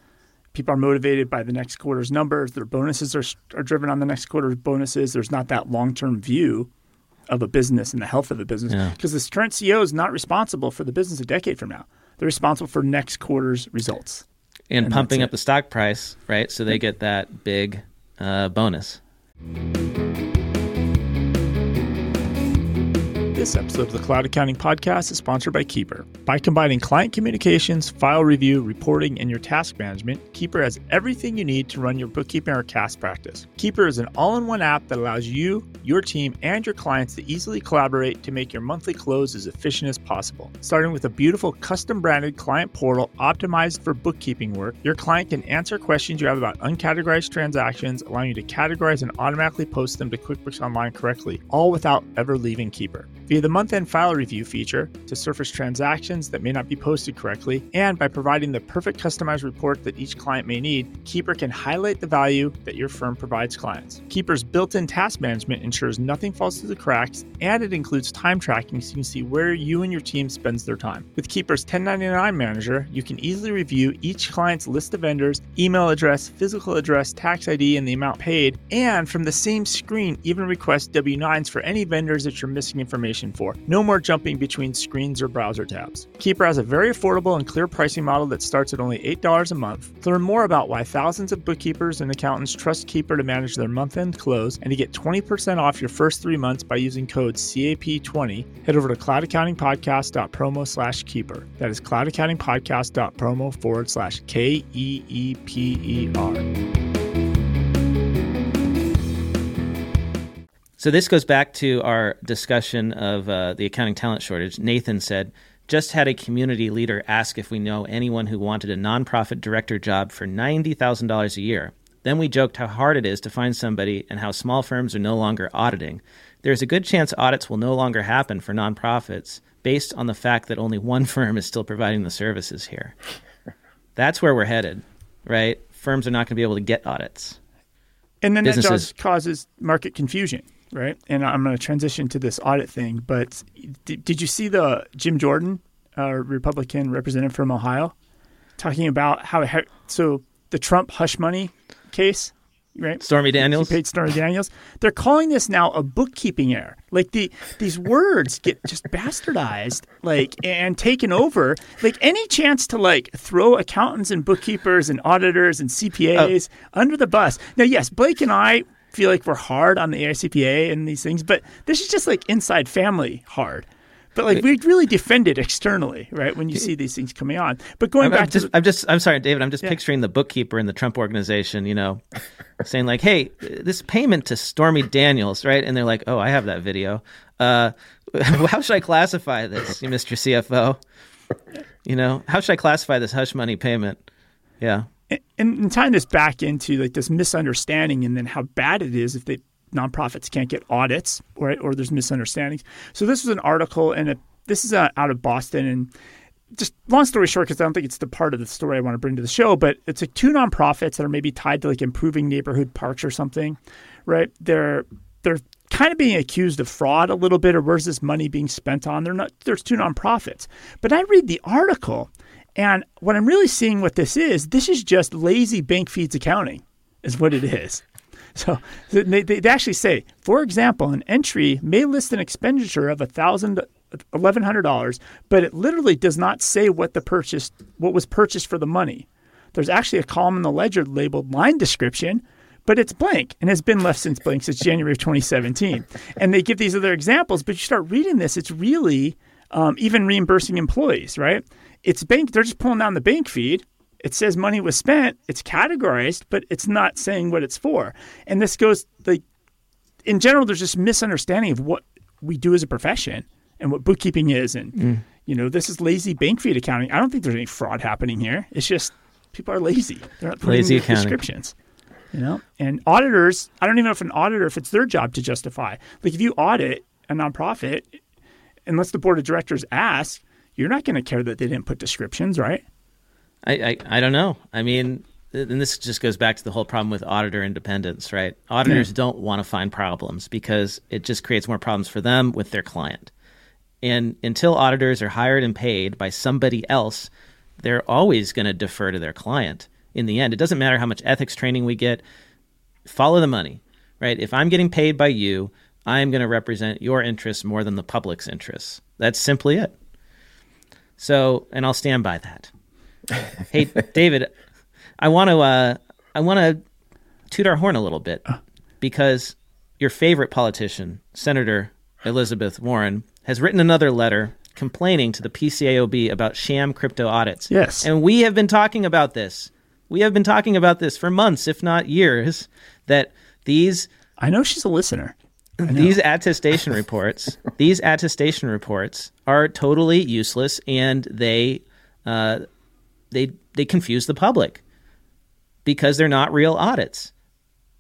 people are motivated by the next quarter's numbers. Their bonuses are, are driven on the next quarter's bonuses. There's not that long term view of a business and the health of a business because yeah. this current CEO is not responsible for the business a decade from now. They're responsible for next quarter's results and, and pumping up the stock price, right? So they get that big uh, bonus. This episode of the Cloud Accounting Podcast is sponsored by Keeper. By combining client communications, file review, reporting, and your task management, Keeper has everything you need to run your bookkeeping or CAS practice. Keeper is an all in one app that allows you, your team, and your clients to easily collaborate to make your monthly close as efficient as possible. Starting with a beautiful custom branded client portal optimized for bookkeeping work, your client can answer questions you have about uncategorized transactions, allowing you to categorize and automatically post them to QuickBooks Online correctly, all without ever leaving Keeper via the month end file review feature to surface transactions that may not be posted correctly, and by providing the perfect customized report that each client may need, Keeper can highlight the value that your firm provides clients. Keeper's built in task management ensures nothing falls through the cracks, and it includes time tracking so you can see where you and your team spends their time. With Keeper's 1099 manager, you can easily review each client's list of vendors, email address, physical address, tax ID, and the amount paid, and from the same screen, even request W 9s for any vendors that you're missing information for. No more jumping between screens or browser tabs. Keeper has a very affordable and clear pricing model that starts at only $8 a month. To learn more about why thousands of bookkeepers and accountants trust Keeper to manage their month end close and to get 20% off your first three months by using code CAP20, head over to cloudaccountingpodcast.promo slash keeper. That is cloudaccountingpodcast.promo forward slash K E E P E R. So this goes back to our discussion of uh, the accounting talent shortage. Nathan said, just had a community leader ask if we know anyone who wanted a nonprofit director job for $90,000 a year. Then we joked how hard it is to find somebody and how small firms are no longer auditing. there's a good chance audits will no longer happen for nonprofits based on the fact that only one firm is still providing the services here. That's where we're headed, right? Firms are not going to be able to get audits. And then Businesses- that does causes market confusion, right? And I'm going to transition to this audit thing. But did, did you see the Jim Jordan, uh, Republican representative from Ohio, talking about how how- so the Trump hush money case, right? Stormy Daniels? He paid Stormy Daniels. They're calling this now a bookkeeping error. Like the these words get just bastardized, like and taken over. Like any chance to like throw accountants and bookkeepers and auditors and CPAs under the bus. Now, yes, Blake and I feel like we're hard on the AICPA and these things, but this is just like inside family hard. But like we really defend it externally, right? When you see these things coming on. But going I'm, back I'm just, the- I'm just, I'm sorry, David. I'm just picturing the bookkeeper in the Trump organization, you know, saying like, "Hey, this payment to Stormy Daniels, right?" And they're like, "Oh, I have that video. Uh, how should I classify this, Mr. CFO? You know, how should I classify this hush money payment?" Yeah, and, and tying this back into like this misunderstanding and then how bad it is if they nonprofits can't get audits or or there's misunderstandings. So this was an article and it, this is uh, out of Boston and just long story short because I don't think it's the part of the story I want to bring to the show, but it's like two nonprofits that are maybe tied to like improving neighborhood parks or something, right? They're they're kind of being accused of fraud a little bit or where's this money being spent on? They're not there's two nonprofits. But I read the article and what I'm really seeing what this is, this is just lazy bank feeds accounting, is what it is. So they, they actually say, for example, an entry may list an expenditure of eleven hundred dollars, but it literally does not say what the purchase, what was purchased for the money. There's actually a column in the ledger labeled line description, but it's blank and has been left since blank since January of 2017. And they give these other examples, but you start reading this, it's really um, even reimbursing employees, right? It's bank, they're just pulling down the bank feed. It says money was spent, it's categorized, but it's not saying what it's for. And this goes like in general, there's this misunderstanding of what we do as a profession and what bookkeeping is. And, mm. you know, this is lazy bank feed accounting. I don't think there's any fraud happening here. It's just people are lazy. They're not putting Lazy accounting. descriptions. You know, and auditors, I don't even know if an auditor, if it's their job to justify. Like if you audit a nonprofit, unless the board of directors ask, you're not going to care that they didn't put descriptions, right? I, I, I don't know. I mean, and this just goes back to the whole problem with auditor independence, right? Auditors don't want to find problems because it just creates more problems for them with their client. And until auditors are hired and paid by somebody else, they're always going to defer to their client. In the end, it doesn't matter how much ethics training we get. Follow the money, right? If I'm getting paid by you, I'm going to represent your interests more than the public's interests. That's simply it. So, and I'll stand by that hey david i want to uh, i want to toot our horn a little bit because your favorite politician senator elizabeth warren has written another letter complaining to the pcaob about sham crypto audits Yes. and we have been talking about this we have been talking about this for months if not years that these I know she's a listener. These attestation reports these attestation reports are totally useless and they uh, they they confuse the public because they're not real audits.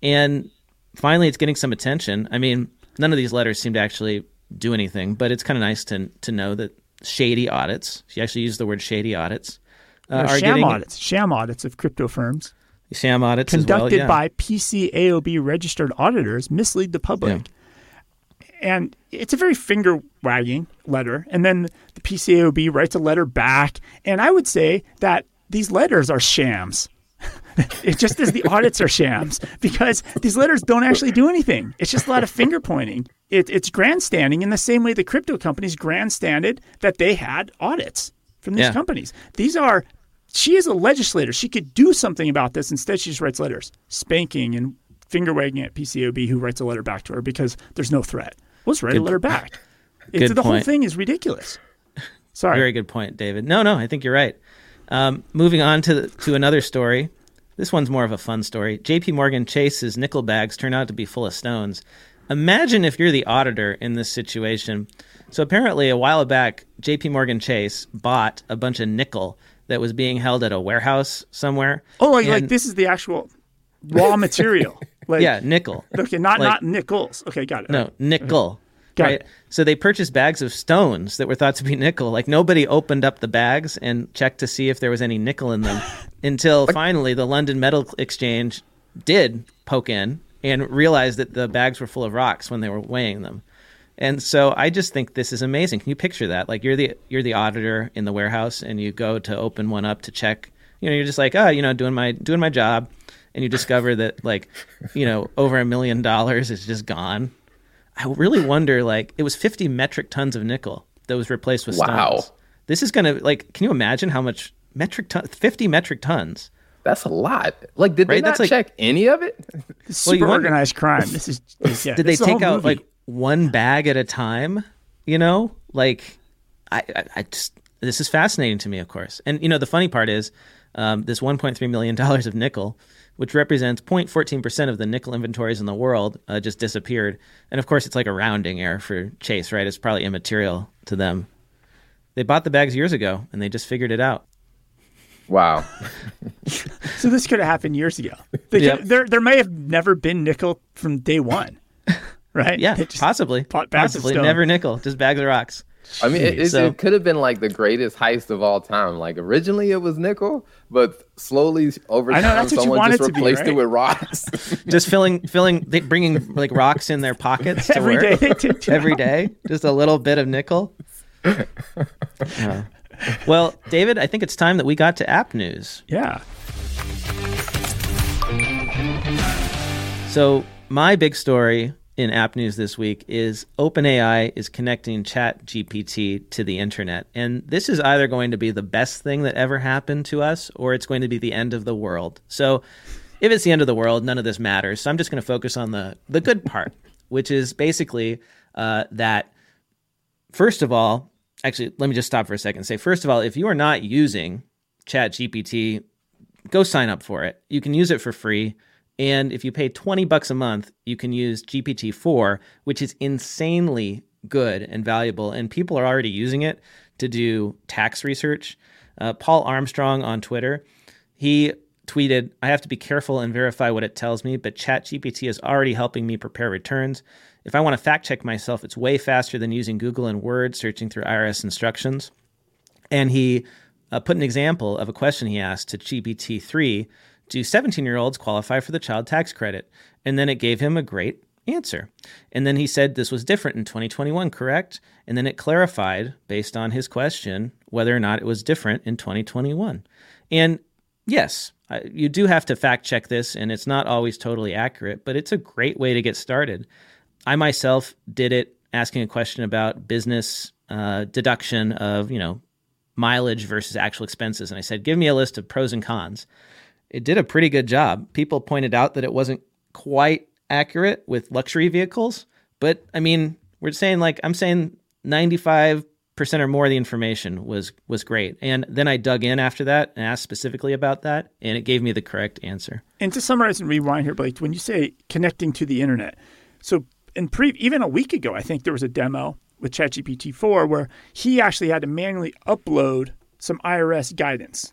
And finally it's getting some attention. I mean none of these letters seem to actually do anything but it's kind of nice to to know that shady audits she actually used the word shady audits uh, sham getting audits, sham audits of crypto firms. Sham audits as well, conducted yeah. by PCAOB registered auditors mislead the public. And it's a very finger wagging letter. And then the PCAOB writes a letter back. And I would say that these letters are shams. it just as the audits are shams because these letters don't actually do anything. It's just a lot of finger pointing. It, it's grandstanding in the same way the crypto companies grandstanded that they had audits from these Yeah. companies. These are she is a legislator. She could do something about this. Instead, she just writes letters, spanking and finger wagging at PCOB, who writes a letter back to her because there's no threat. Let's write a letter back. It's, good the whole thing is ridiculous. Sorry. Very good point, David. No, no, I think you're right. Um, moving on to to another story. This one's more of a fun story. J.P. Morgan Chase's nickel bags turn out to be full of stones. Imagine if you're the auditor in this situation. So apparently, a while back, J.P. Morgan Chase bought a bunch of nickel that was being held at a warehouse somewhere. oh, like, like this is the actual raw material. Like, yeah, nickel. Okay, not Like- not nickels. Okay, got it. No, nickel. Got right. it. So they purchased bags of stones that were thought to be nickel. Like nobody opened up the bags and checked to see if there was any nickel in them until finally the London Metal Exchange did poke in and realized that the bags were full of rocks when they were weighing them. And so I just think this is amazing. Can you picture that? Like you're the you're the auditor in the warehouse and you go to open one up to check. You know, you're just like, oh, you know, doing my doing my job, and you discover that like, you know, over a million dollars is just gone. I really wonder, like, it was 50 metric tons of nickel that was replaced with Wow. stones. This is going to, like, can you imagine how much metric ton, 50 metric tons? That's a lot. Like, did they Right, not that's like- check any of it? Super you wonder- organized crime. This is. Yeah, Did they this the take out, movie. like, one bag at a time? You know, like, I, I, I just, this is fascinating to me, of course. And, you know, the funny part is um, this $1.3 million of nickel, which represents 0.14% of the nickel inventories in the world, uh, just disappeared. And of course, it's like a rounding error for Chase, right? It's probably immaterial to them. They bought the bags years ago and they just figured it out. Wow. So this could have happened years ago. They could- Yep. there, there may have never been nickel from day one, right? Yeah, They just- possibly. of possibly. stone. Never nickel, just bags of rocks. I mean, it, it, So- it could have been like the greatest heist of all time. Like originally it was nickel, but slowly over I know, time that's what you someone just it to be, replaced it with rocks. Just filling, filling, they bringing like rocks in their pockets to every work. Day every day, just a little bit of nickel. Yeah. Well, David, I think it's time that we got to app news. Yeah. So, my big story in app news this week is OpenAI is connecting ChatGPT to the internet. And this is either going to be the best thing that ever happened to us or it's going to be the end of the world. So, if it's the end of the world, none of this matters. So, I'm just going to focus on the, the good part, which is basically uh, that, first of all, actually, let me just stop for a second and say, first of all, if you are not using ChatGPT, go sign up for it. You can use it for free. And if you pay 20 bucks a month, you can use GPT-4, which is insanely good and valuable. And people are already using it to do tax research. Uh, Paul Armstrong on Twitter, he tweeted, I have to be careful and verify what it tells me, but ChatGPT is already helping me prepare returns. If I want to fact check myself, it's way faster than using Google and Word searching through IRS instructions. And he uh, put an example of a question he asked to GPT-3 Do 17 year olds qualify for the child tax credit? And then it gave him a great answer. And then he said this was different in 2021, correct? And then it clarified, based on his question, whether or not it was different in 2021. And yes, you do have to fact check this, and it's not always totally accurate, but it's a great way to get started. I myself did it asking a question about business uh, deduction of, you know, mileage versus actual expenses. And I said, give me a list of pros and cons. It did a pretty good job. People pointed out that it wasn't quite accurate with luxury vehicles, but I mean, we're saying like I'm saying 95% or more of the information was was great. And then I dug in after that and asked specifically about that, and it gave me the correct answer. And to summarize and rewind here, Blake, when you say connecting to the internet, so in pre even a week ago, I think there was a demo with ChatGPT 4 where he actually had to manually upload some IRS guidance.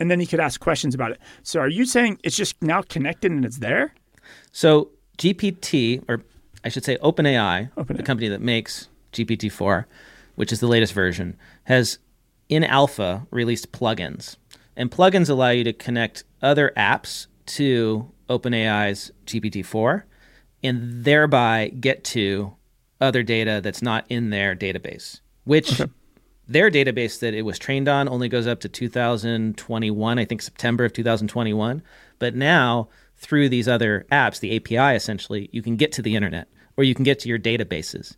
And then he could ask questions about it. So are you saying it's just now connected and it's there? So GPT, or I should say OpenAI, the company that makes GPT-4, which is the latest version, has in alpha released plugins. And plugins allow you to connect other apps to OpenAI's GPT-4 and thereby get to other data that's not in their database, which their database that it was trained on only goes up to 2021, I think September of 2021. But now, through these other apps, the API essentially, you can get to the internet or you can get to your databases.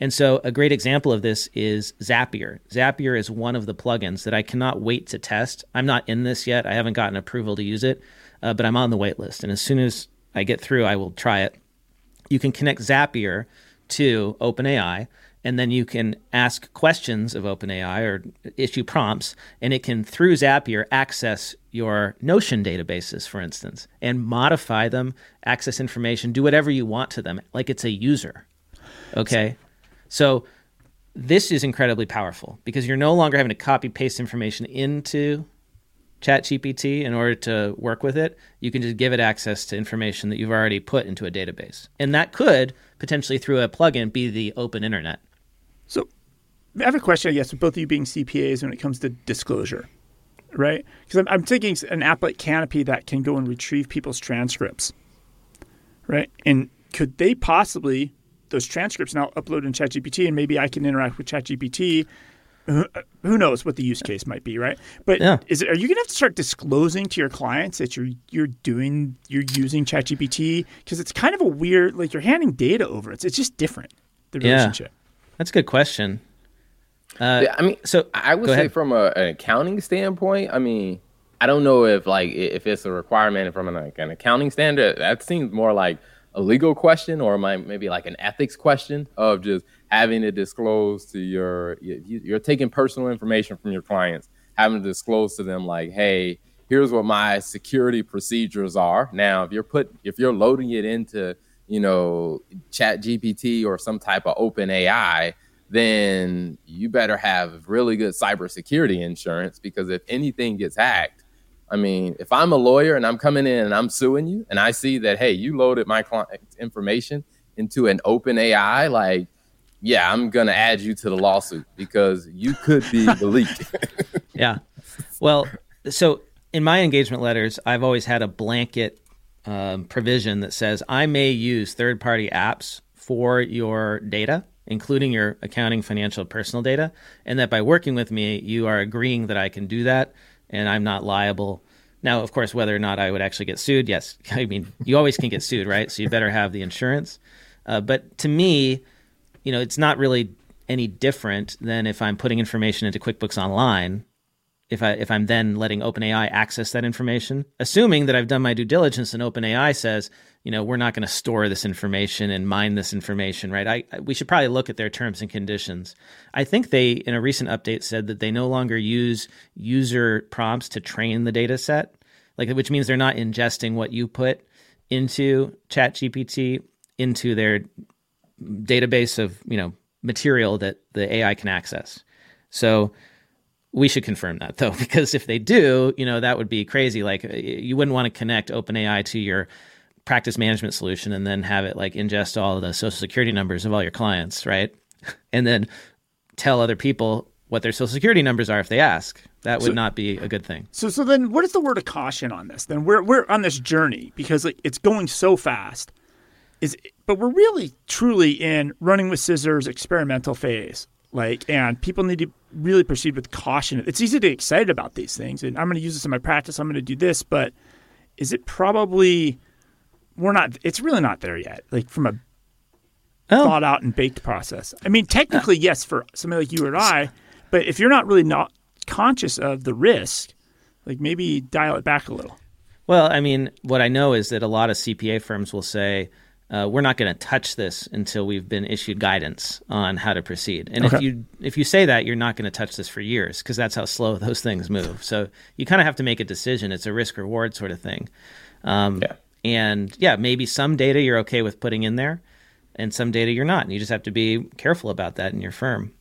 And so, a great example of this is Zapier. Zapier is one of the plugins that I cannot wait to test. I'm not in this yet, I haven't gotten approval to use it, uh, but I'm on the wait list. And as soon as I get through, I will try it you can connect Zapier to OpenAI, and then you can ask questions of OpenAI or issue prompts, and it can, through Zapier, access your Notion databases, for instance, and modify them, access information, do whatever you want to them, like it's a user. Okay? So this is incredibly powerful because you're no longer having to copy paste information into ChatGPT in order to work with it, you can just give it access to information that you've already put into a database. And that could potentially, through a plugin, be the open internet. I have a question, I guess, with both of you being CPAs when it comes to disclosure, right? Because I'm, I'm thinking an app like Canopy that can go and retrieve people's transcripts, right? And could they possibly, those transcripts now upload in ChatGPT and maybe I can interact with ChatGPT who knows what the use case might be, right? But yeah. is it, are you going to have to start disclosing to your clients that you're you're doing you're using ChatGPT because it's kind of a weird like you're handing data over. It's it's just different the relationship. Yeah. That's a good question. Uh, yeah, I mean, so I would say ahead. from a, an accounting standpoint, I mean, I don't know if like if it's a requirement from an, like, an accounting standard. That seems more like a legal question or maybe like an ethics question of just having to disclose to your you're taking personal information from your clients having to disclose to them like hey here's what my security procedures are now if you're put if you're loading it into you know chat gpt or some type of open ai then you better have really good cybersecurity insurance because if anything gets hacked I mean, if I'm a lawyer and I'm coming in and I'm suing you and I see that, hey, you loaded my client's information into an open AI, like yeah, I'm going to add you to the lawsuit because you could be the leak. yeah. Well, so in my engagement letters, I've always had a blanket um, provision that says I may use third party apps for your data, including your accounting, financial, personal data, and that by working with me, you are agreeing that I can do that and I'm not liable. Now, of course, whether or not I would actually get sued, yes. I mean, you always can get sued, right? So you better have the insurance. Uh, but to me, you know, it's not really any different than if I'm putting information into QuickBooks Online. If I if I'm then letting OpenAI access that information, assuming that I've done my due diligence and OpenAI says, you know, we're not going to store this information and mine this information, right? I, I, we should probably look at their terms and conditions. I think they in a recent update said that they no longer use user prompts to train the data set, like which means they're not ingesting what you put into ChatGPT into their database of you know material that the AI can access. So we should confirm that though, because if they do, you know that would be crazy. Like you wouldn't want to connect OpenAI to your practice management solution and then have it like ingest all the social security numbers of all your clients, right? And then tell other people what their social security numbers are if they ask. That would so, not be a good thing. So so then what is the word of caution on this? Then we're we're on this journey because like it's going so fast is but we're really truly in running with scissors experimental phase like and people need to really proceed with caution. It's easy to get excited about these things and i'm going to use this in my practice i'm going to do this but is it probably we're not it's really not there yet like from a oh. thought out and baked process. I mean technically yes for somebody like you or i but if you're not really not conscious of the risk like maybe dial it back a little. Well i mean what i know is that a lot of cpa firms will say uh, we're not going to touch this until we've been issued guidance on how to proceed. And okay. if you if you say that, you're not going to touch this for years because that's how slow those things move. So you kind of have to make a decision. It's a risk reward sort of thing. Um, yeah. And yeah, maybe some data you're okay with putting in there, and some data you're not. And you just have to be careful about that in your firm.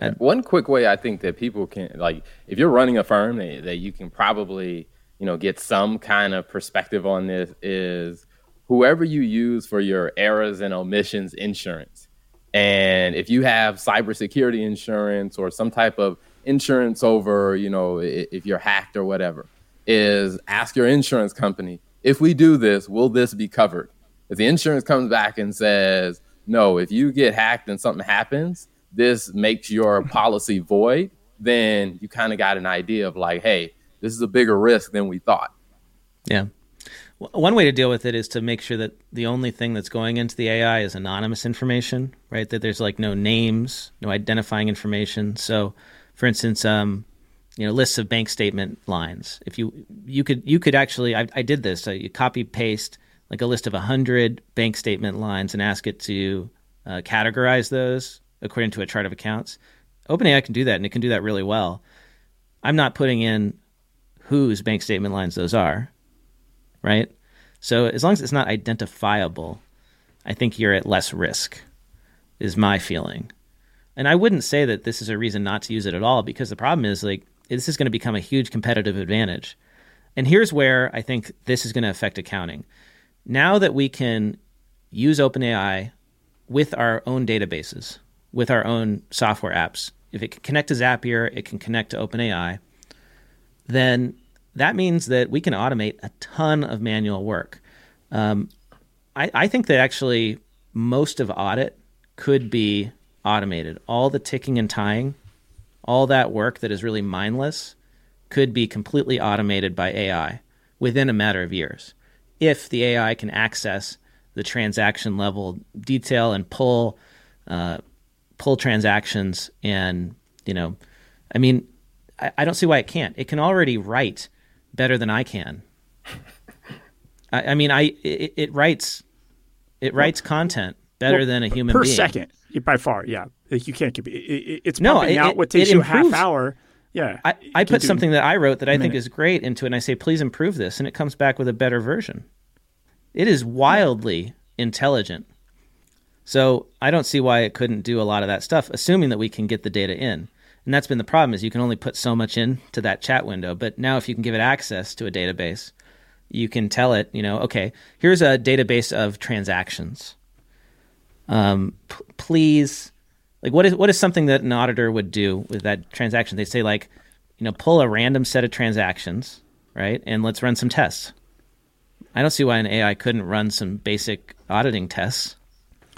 Uh, One quick way I think that people can like if you're running a firm that, that you can probably you know get some kind of perspective on this is whoever you use for your errors and omissions insurance. And if you have cybersecurity insurance or some type of insurance over, you know, if you're hacked or whatever, is ask your insurance company, if we do this, will this be covered? If the insurance comes back and says, no, if you get hacked and something happens, this makes your policy void, then you kind of got an idea of like, hey, this is a bigger risk than we thought. Yeah. One way to deal with it is to make sure that the only thing that's going into the AI is anonymous information, right? That there's like no names, no identifying information. So, for instance, um, you know, lists of bank statement lines. If you you could you could actually, I, I did this. So you copy paste like a list of hundred bank statement lines and ask it to uh, categorize those according to a chart of accounts. OpenAI can do that, and it can do that really well. I'm not putting in whose bank statement lines those are right? So as long as it's not identifiable, I think you're at less risk, is my feeling. And I wouldn't say that this is a reason not to use it at all because the problem is like this is going to become a huge competitive advantage. And here's where I think this is going to affect accounting. Now that we can use OpenAI with our own databases, with our own software apps, if it can connect to Zapier, it can connect to OpenAI, then that means that we can automate a ton of manual work. Um, I, I think that actually most of audit could be automated. All the ticking and tying, all that work that is really mindless, could be completely automated by AI within a matter of years if the AI can access the transaction level detail and pull uh, pull transactions and you know, I mean, I, I, don't see why it can't. It can already write better than I can. I, I mean, I it, it, writes it writes content better well, than a human per being. second by far. Yeah, you can't. It, it's no, pumping out what takes you a half hour. Yeah, I, I put something that I wrote that I think is great into it, and I say, please improve this, and it comes back with a better version. It is wildly intelligent. So I don't see why it couldn't do a lot of that stuff, assuming that we can get the data in. And that's been the problem is you can only put so much into that chat window. But now if you can give it access to a database, you can tell it, you know, okay, here's a database of transactions. Um, p- please, like what is what is something that an auditor would do with that transaction? They say like, you know, pull a random set of transactions, right, and let's run some tests. I don't see why an AI couldn't run some basic auditing tests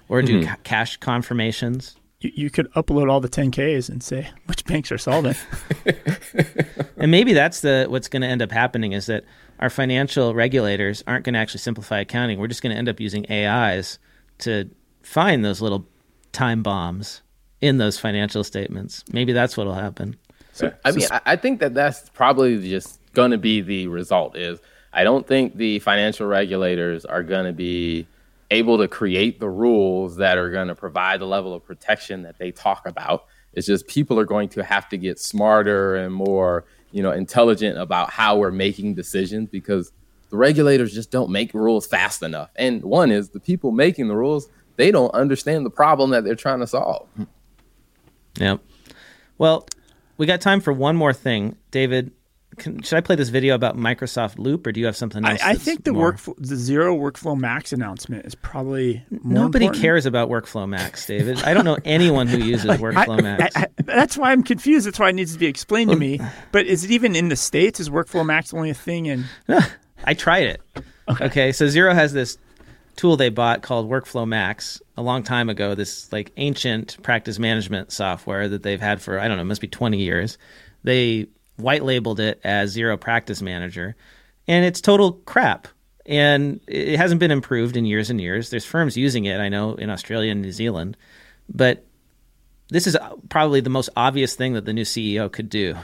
or do mm-hmm. ca- cash confirmations. You, you could upload all the 10Ks and say which banks are solvent. and maybe that's the what's going to end up happening is that our financial regulators aren't going to actually simplify accounting. We're just going to end up using AIs to find those little time bombs in those financial statements. Maybe that's what'll happen. So, I mean, I think that that's probably just going to be the result. Is I don't think the financial regulators are going to be able to create the rules that are going to provide the level of protection that they talk about. It's just people are going to have to get smarter and more, you know, intelligent about how we're making decisions because the regulators just don't make rules fast enough. And one is the people making the rules, they don't understand the problem that they're trying to solve. Yep. Well, we got time for one more thing. David, can, should I play this video about Microsoft Loop, or do you have something else? I, I think the more... workflow, the Xero workflow max announcement is probably nobody important. cares about WorkflowMax, David. I don't know anyone who uses WorkflowMax. I, that's why I'm confused. That's why it needs to be explained to me. But is it even in the states? Is WorkflowMax only a thing? in? I tried it. Okay. okay, so Xero has this tool they bought called WorkflowMax a long time ago. This like ancient practice management software that they've had for I don't know, must be 20 years. They white labeled it as Xero Practice Manager, and it's total crap. And it hasn't been improved in years and years. There's firms using it, I know, in Australia and New Zealand, but this is uh, probably the most obvious thing that the new CEO could do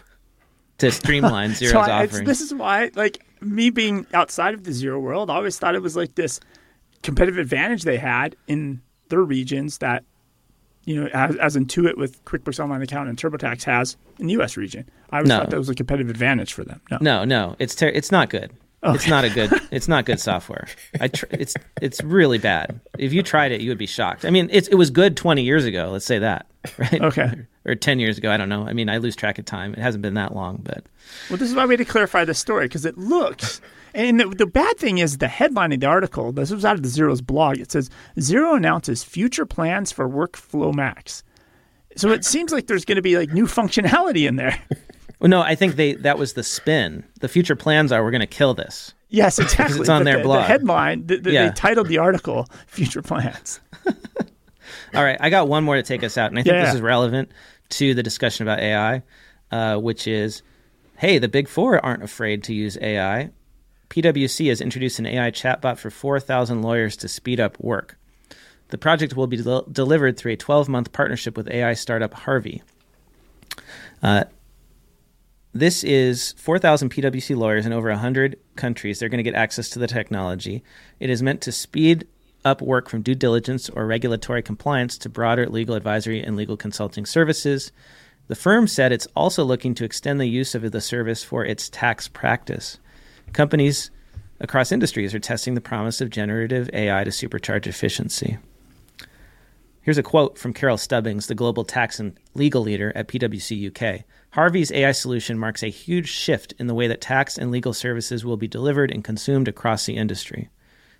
to streamline Xero's so offering. This is why, like me being outside of the Xero world, I always thought it was like this competitive advantage they had in their regions that you know, as, as Intuit with QuickBooks Online Account and TurboTax has in the U.S. region. I always no. thought that was a competitive advantage for them. No, no, no it's ter- it's not good. Okay. It's not a good. It's not good software. I tr- it's it's really bad. If you tried it, you would be shocked. I mean, it's it was good 20 years ago. Let's say that, right? Okay. Or, or 10 years ago. I don't know. I mean, I lose track of time. It hasn't been that long, but. Well, this is why we had to clarify the story because it looks and the, the, bad thing is the headline of the article, this was out of the Xero's blog. It says Xero announces future plans for WorkflowMax. So it seems like there's going to be like new functionality in there. Well, no, I think they that was the spin. The future plans are we're going to kill this. Yes, exactly. it's on their the, blog. The headline, the, the, yeah. they titled the article "Future Plans." All right, I got one more to take us out, and I think yeah. this is relevant to the discussion about AI, uh, which is, hey, the big four aren't afraid to use AI. PwC has introduced an AI chatbot for 4,000 lawyers to speed up work. The project will be del- delivered through a 12 month partnership with AI startup Harvey. Uh, this is 4,000 PwC lawyers in over 100 countries. They're going to get access to the technology. It is meant to speed up work from due diligence or regulatory compliance to broader legal advisory and legal consulting services. The firm said it's also looking to extend the use of the service for its tax practice. Companies across industries are testing the promise of generative AI to supercharge efficiency. Here's a quote from Carol Stubbings, the global tax and legal leader at PwC UK. Harvey's AI solution marks a huge shift in the way that tax and legal services will be delivered and consumed across the industry.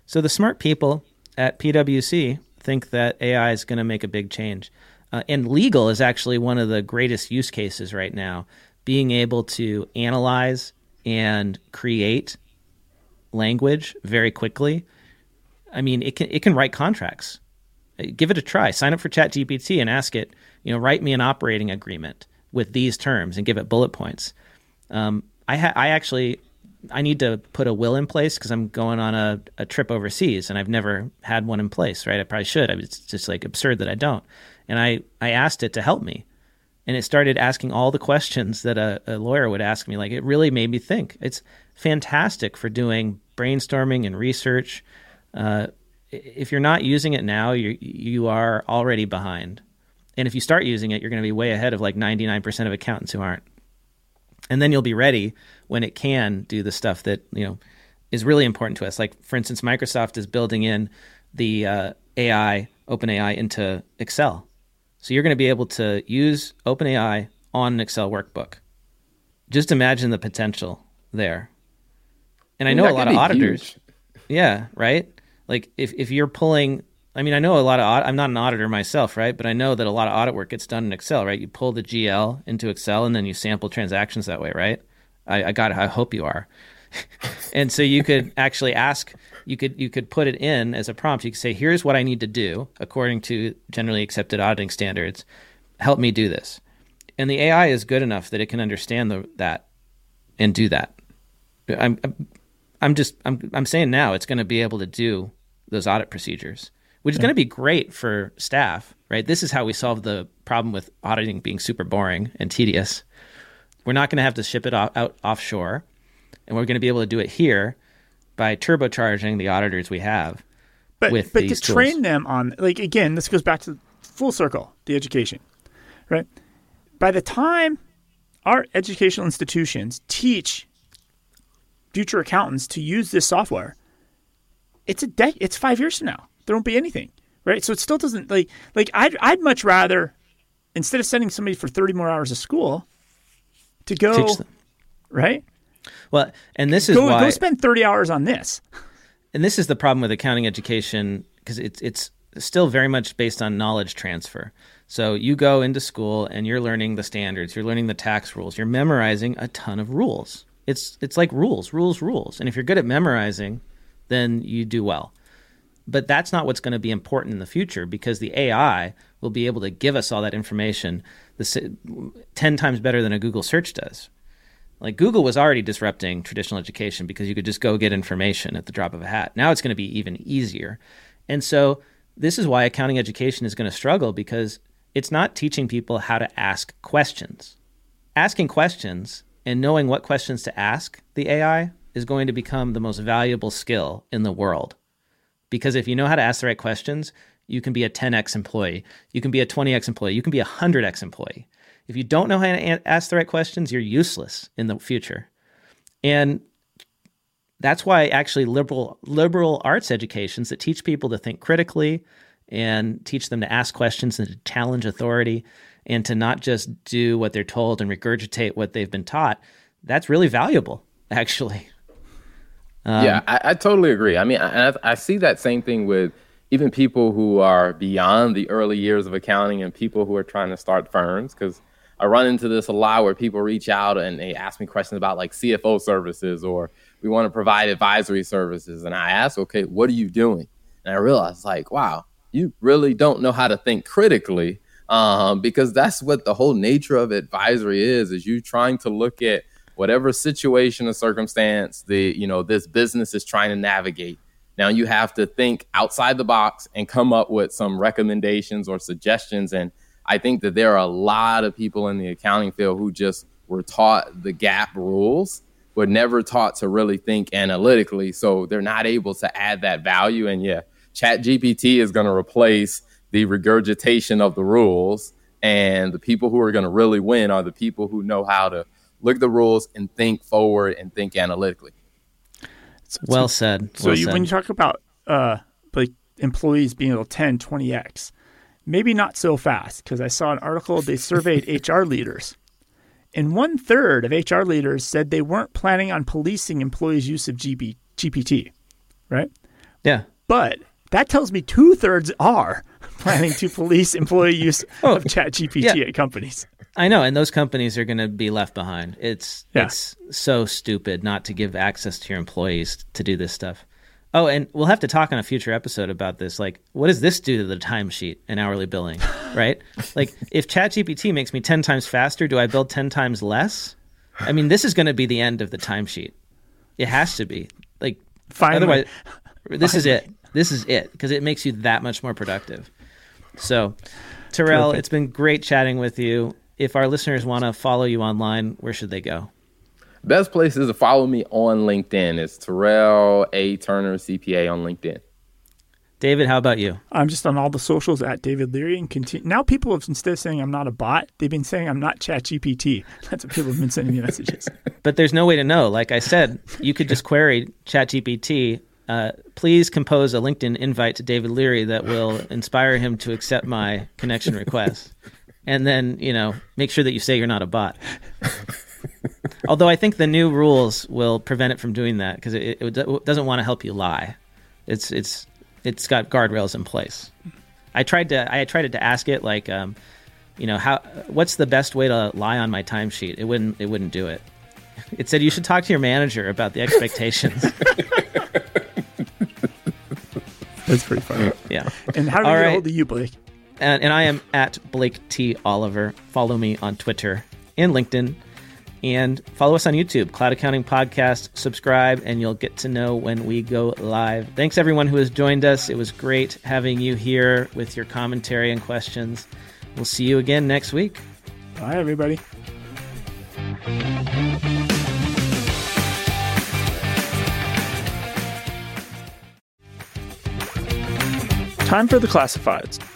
So the smart people at PwC think that AI is going to make a big change. Uh, and legal is actually one of the greatest use cases right now, being able to analyze and create language very quickly. I mean, it can it can write contracts. Give it a try. Sign up for ChatGPT and ask it, you know, write me an operating agreement with these terms and give it bullet points. Um, I ha- I actually I need to put a will in place because I'm going on a, a trip overseas and I've never had one in place. Right? I probably should. I, It's just like absurd that I don't. And I I asked it to help me, and it started asking all the questions that a, a lawyer would ask me. Like it really made me think. It's fantastic for doing brainstorming and research. Uh, if you're not using it now, you you are already behind. And if you start using it, you're going to be way ahead of like 99% of accountants who aren't. And then you'll be ready when it can do the stuff that, you know, is really important to us. Like for instance, Microsoft is building in the uh, AI, OpenAI into Excel. So you're going to be able to use OpenAI on an Excel workbook. Just imagine the potential there. And I know a lot of auditors. Huge. Yeah, right? Like if, if you're pulling I mean, I know a lot of I'm not an auditor myself, right? But I know that a lot of audit work gets done in Excel, right? You pull the GL into Excel and then you sample transactions that way, right? I, I got it. I hope you are. and so you could actually ask you could you could put it in as a prompt. You could say, "Here's what I need to do according to generally accepted auditing standards. Help me do this." And the AI is good enough that it can understand the, that and do that. I'm I'm just I'm I'm saying now it's going to be able to do those audit procedures which is going to be great for staff, right? This is how we solve the problem with auditing being super boring and tedious. We're not going to have to ship it off, out offshore, and we're going to be able to do it here by turbocharging the auditors we have. But with but to tools. train them on like again, this goes back to full circle, the education, right? By the time our educational institutions teach future accountants to use this software, it's a de- it's five years from now there won't be anything, right? So it still doesn't like like I'd I'd much rather instead of sending somebody for thirty more hours of school to go right. Well, and this is go, why go spend thirty hours on this. And this is the problem with accounting education because it's it's still very much based on knowledge transfer. So you go into school and you're learning the standards, you're learning the tax rules, you're memorizing a ton of rules. It's it's like rules, rules, rules. And if you're good at memorizing, then you do well. But that's not what's going to be important in the future because the AI will be able to give us all that information 10 times better than a Google search does. Like Google was already disrupting traditional education because you could just go get information at the drop of a hat. Now it's going to be even easier. And so this is why accounting education is going to struggle because it's not teaching people how to ask questions. Asking questions and knowing what questions to ask the AI is going to become the most valuable skill in the world. Because if you know how to ask the right questions, you can be a 10x employee, you can be a 20x employee, you can be a 100x employee. If you don't know how to ask the right questions, you're useless in the future. And that's why actually liberal liberal arts educations that teach people to think critically and teach them to ask questions and to challenge authority and to not just do what they're told and regurgitate what they've been taught, that's really valuable, actually. Um, yeah, I, I, totally agree. I mean, I, I see that same thing with even people who are beyond the early years of accounting and people who are trying to start firms. Because I run into this a lot where people reach out and they ask me questions about like CFO services or we want to provide advisory services. And I ask, okay, what are you doing? And I realize, like, wow, you really don't know how to think critically um, because that's what the whole nature of advisory is, is you trying to look at whatever situation or circumstance the you know this business is trying to navigate now you have to think outside the box and come up with some recommendations or suggestions and i think that there are a lot of people in the accounting field who just were taught the GAAP rules but never taught to really think analytically so they're not able to add that value and yeah ChatGPT is going to replace the regurgitation of the rules and the people who are going to really win are the people who know how to look at the rules and think forward and think analytically. Well said. So well you, said. when you talk about uh, like employees being able to 10, 20x, maybe not so fast because I saw an article they surveyed HR leaders. And one third of HR leaders said they weren't planning on policing employees' use of GB, GPT, right? Yeah. But that tells me two thirds are planning to police employee use Oh, of Chat GPT yeah. at companies. I know, and those companies are going to be left behind. It's Yeah. it's so stupid not to give access to your employees to do this stuff. Oh, and we'll have to talk on a future episode about this. Like, what does this do to the timesheet and hourly billing? Right? like, if ChatGPT makes me ten times faster, do I bill ten times less? I mean, this is going to be the end of the timesheet. It has to be. Like, Finally. otherwise, this is it. This is it because it makes you that much more productive. So, Terrell, Terrific. it's been great chatting with you. If our listeners want to follow you online, where should they go? Best place is to follow me on LinkedIn. It's Terrell A. Turner, CPA on LinkedIn. David, how about you? I'm just on all the socials at David Leary and continue. Now people have instead of saying I'm not a bot, they've been saying I'm not ChatGPT. That's what people have been sending me messages. But there's no way to know. Like I said, you could just query ChatGPT. Uh, please compose a LinkedIn invite to David Leary that will inspire him to accept my connection request. And then, you know, make sure that you say you're not a bot. Although I think the new rules will prevent it from doing that because it, it, it doesn't want to help you lie. It's it's it's got guardrails in place. I tried to I tried to ask it like, um, you know, how what's the best way to lie on my timesheet? It wouldn't it wouldn't do it. It said you should talk to your manager about the expectations. That's pretty funny. yeah. And how do we All get right. hold of you, Blake? And, and I am at Blake T. Oliver. Follow me on Twitter and LinkedIn. And follow us on YouTube, Cloud Accounting Podcast. Subscribe, and you'll get to know when we go live. Thanks, everyone who has joined us. It was great having you here with your commentary and questions. We'll see you again next week. Bye, everybody. Time for the classifieds.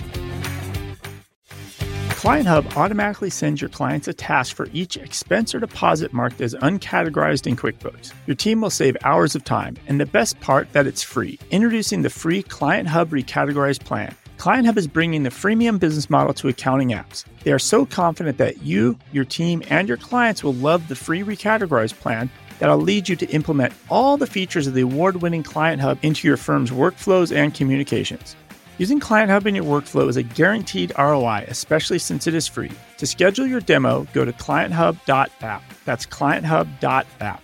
Client Hub automatically sends your clients a task for each expense or deposit marked as uncategorized in QuickBooks. Your team will save hours of time, and the best part that it's free. Introducing the free Client Hub Recategorized plan. Client Hub is bringing the freemium business model to accounting apps. They are so confident that you, your team, and your clients will love the free Recategorized plan that'll lead you to implement all the features of the award winning Client Hub into your firm's workflows and communications. Using Client Hub in your workflow is a guaranteed ROI, especially since it is free. To schedule your demo, go to clienthub.app. That's clienthub.app.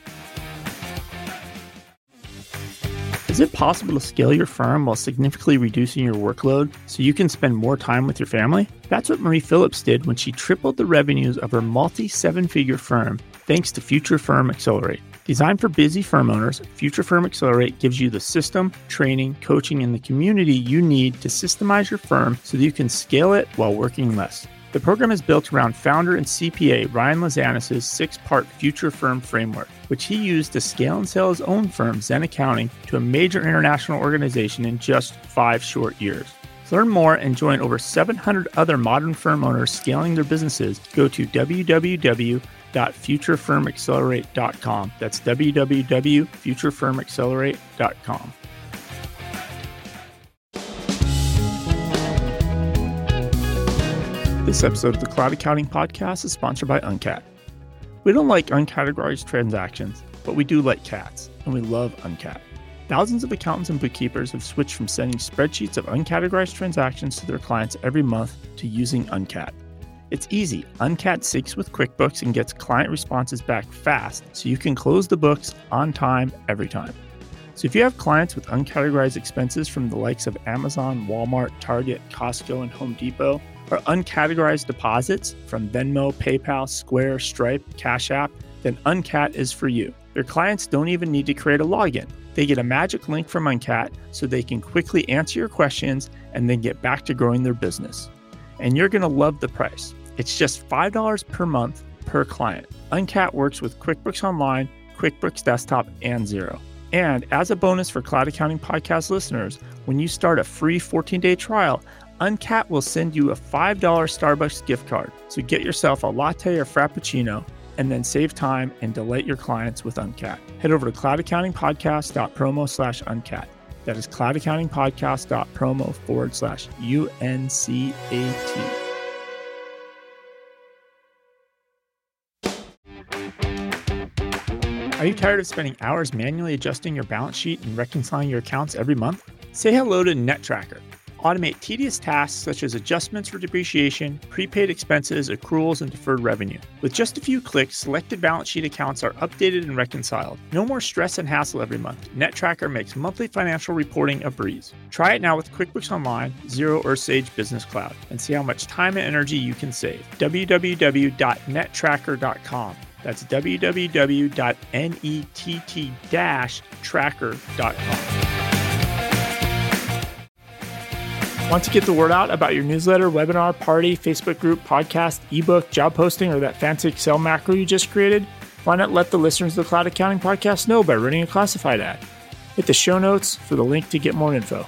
Is it possible to scale your firm while significantly reducing your workload so you can spend more time with your family? That's what Marie Phillips did when she tripled the revenues of her multi seven figure firm thanks to Future Firm Accelerate. Designed for busy firm owners, Future Firm Accelerate gives you the system, training, coaching, and the community you need to systemize your firm so that you can scale it while working less. The program is built around founder and CPA Ryan Lazanis' six part Future Firm framework, which he used to scale and sell his own firm, Xen Accounting, to a major international organization in just five short years. To learn more and join over 700 other modern firm owners scaling their businesses, go to www.futurefirmaccelerate.com. That's www.futurefirmaccelerate.com. This episode of the Cloud Accounting Podcast is sponsored by Uncat. We don't like uncategorized transactions, but we do like cats, and we love Uncat. Thousands of accountants and bookkeepers have switched from sending spreadsheets of uncategorized transactions to their clients every month to using Uncat. It's easy. Uncat syncs with QuickBooks and gets client responses back fast so you can close the books on time every time. So if you have clients with uncategorized expenses from the likes of Amazon, Walmart, Target, Costco, and Home Depot, or uncategorized deposits from Venmo, PayPal, Square, Stripe, Cash App, then Uncat is for you. Your clients don't even need to create a login. They get a magic link from Uncat so they can quickly answer your questions and then get back to growing their business. And you're going to love the price. It's just $5 per month per client. Uncat works with QuickBooks Online, QuickBooks Desktop, and Xero. And as a bonus for Cloud Accounting Podcast listeners, when you start a free 14 day trial, Uncat will send you a $5 Starbucks gift card. So get yourself a latte or frappuccino and then save time and delight your clients with Uncat. Head over to cloudaccountingpodcast.promo slash uncat. That is cloudaccountingpodcast.promo forward slash UNCAT. Are you tired of spending hours manually adjusting your balance sheet and reconciling your accounts every month? Say hello to NetTracker. Automate tedious tasks such as adjustments for depreciation, prepaid expenses, accruals, and deferred revenue. With just a few clicks, selected balance sheet accounts are updated and reconciled. No more stress and hassle every month. NetTracker makes monthly financial reporting a breeze. Try it now with QuickBooks Online, Xero, or Sage Business Cloud and see how much time and energy you can save. www.nettracker.com. That's www.net-tracker.com. Want to get the word out about your newsletter, webinar, party, Facebook group, podcast, ebook, job posting, or that fancy Excel macro you just created? Why not let the listeners of the Cloud Accounting Podcast know by running a classified ad? Hit the show notes for the link to get more info.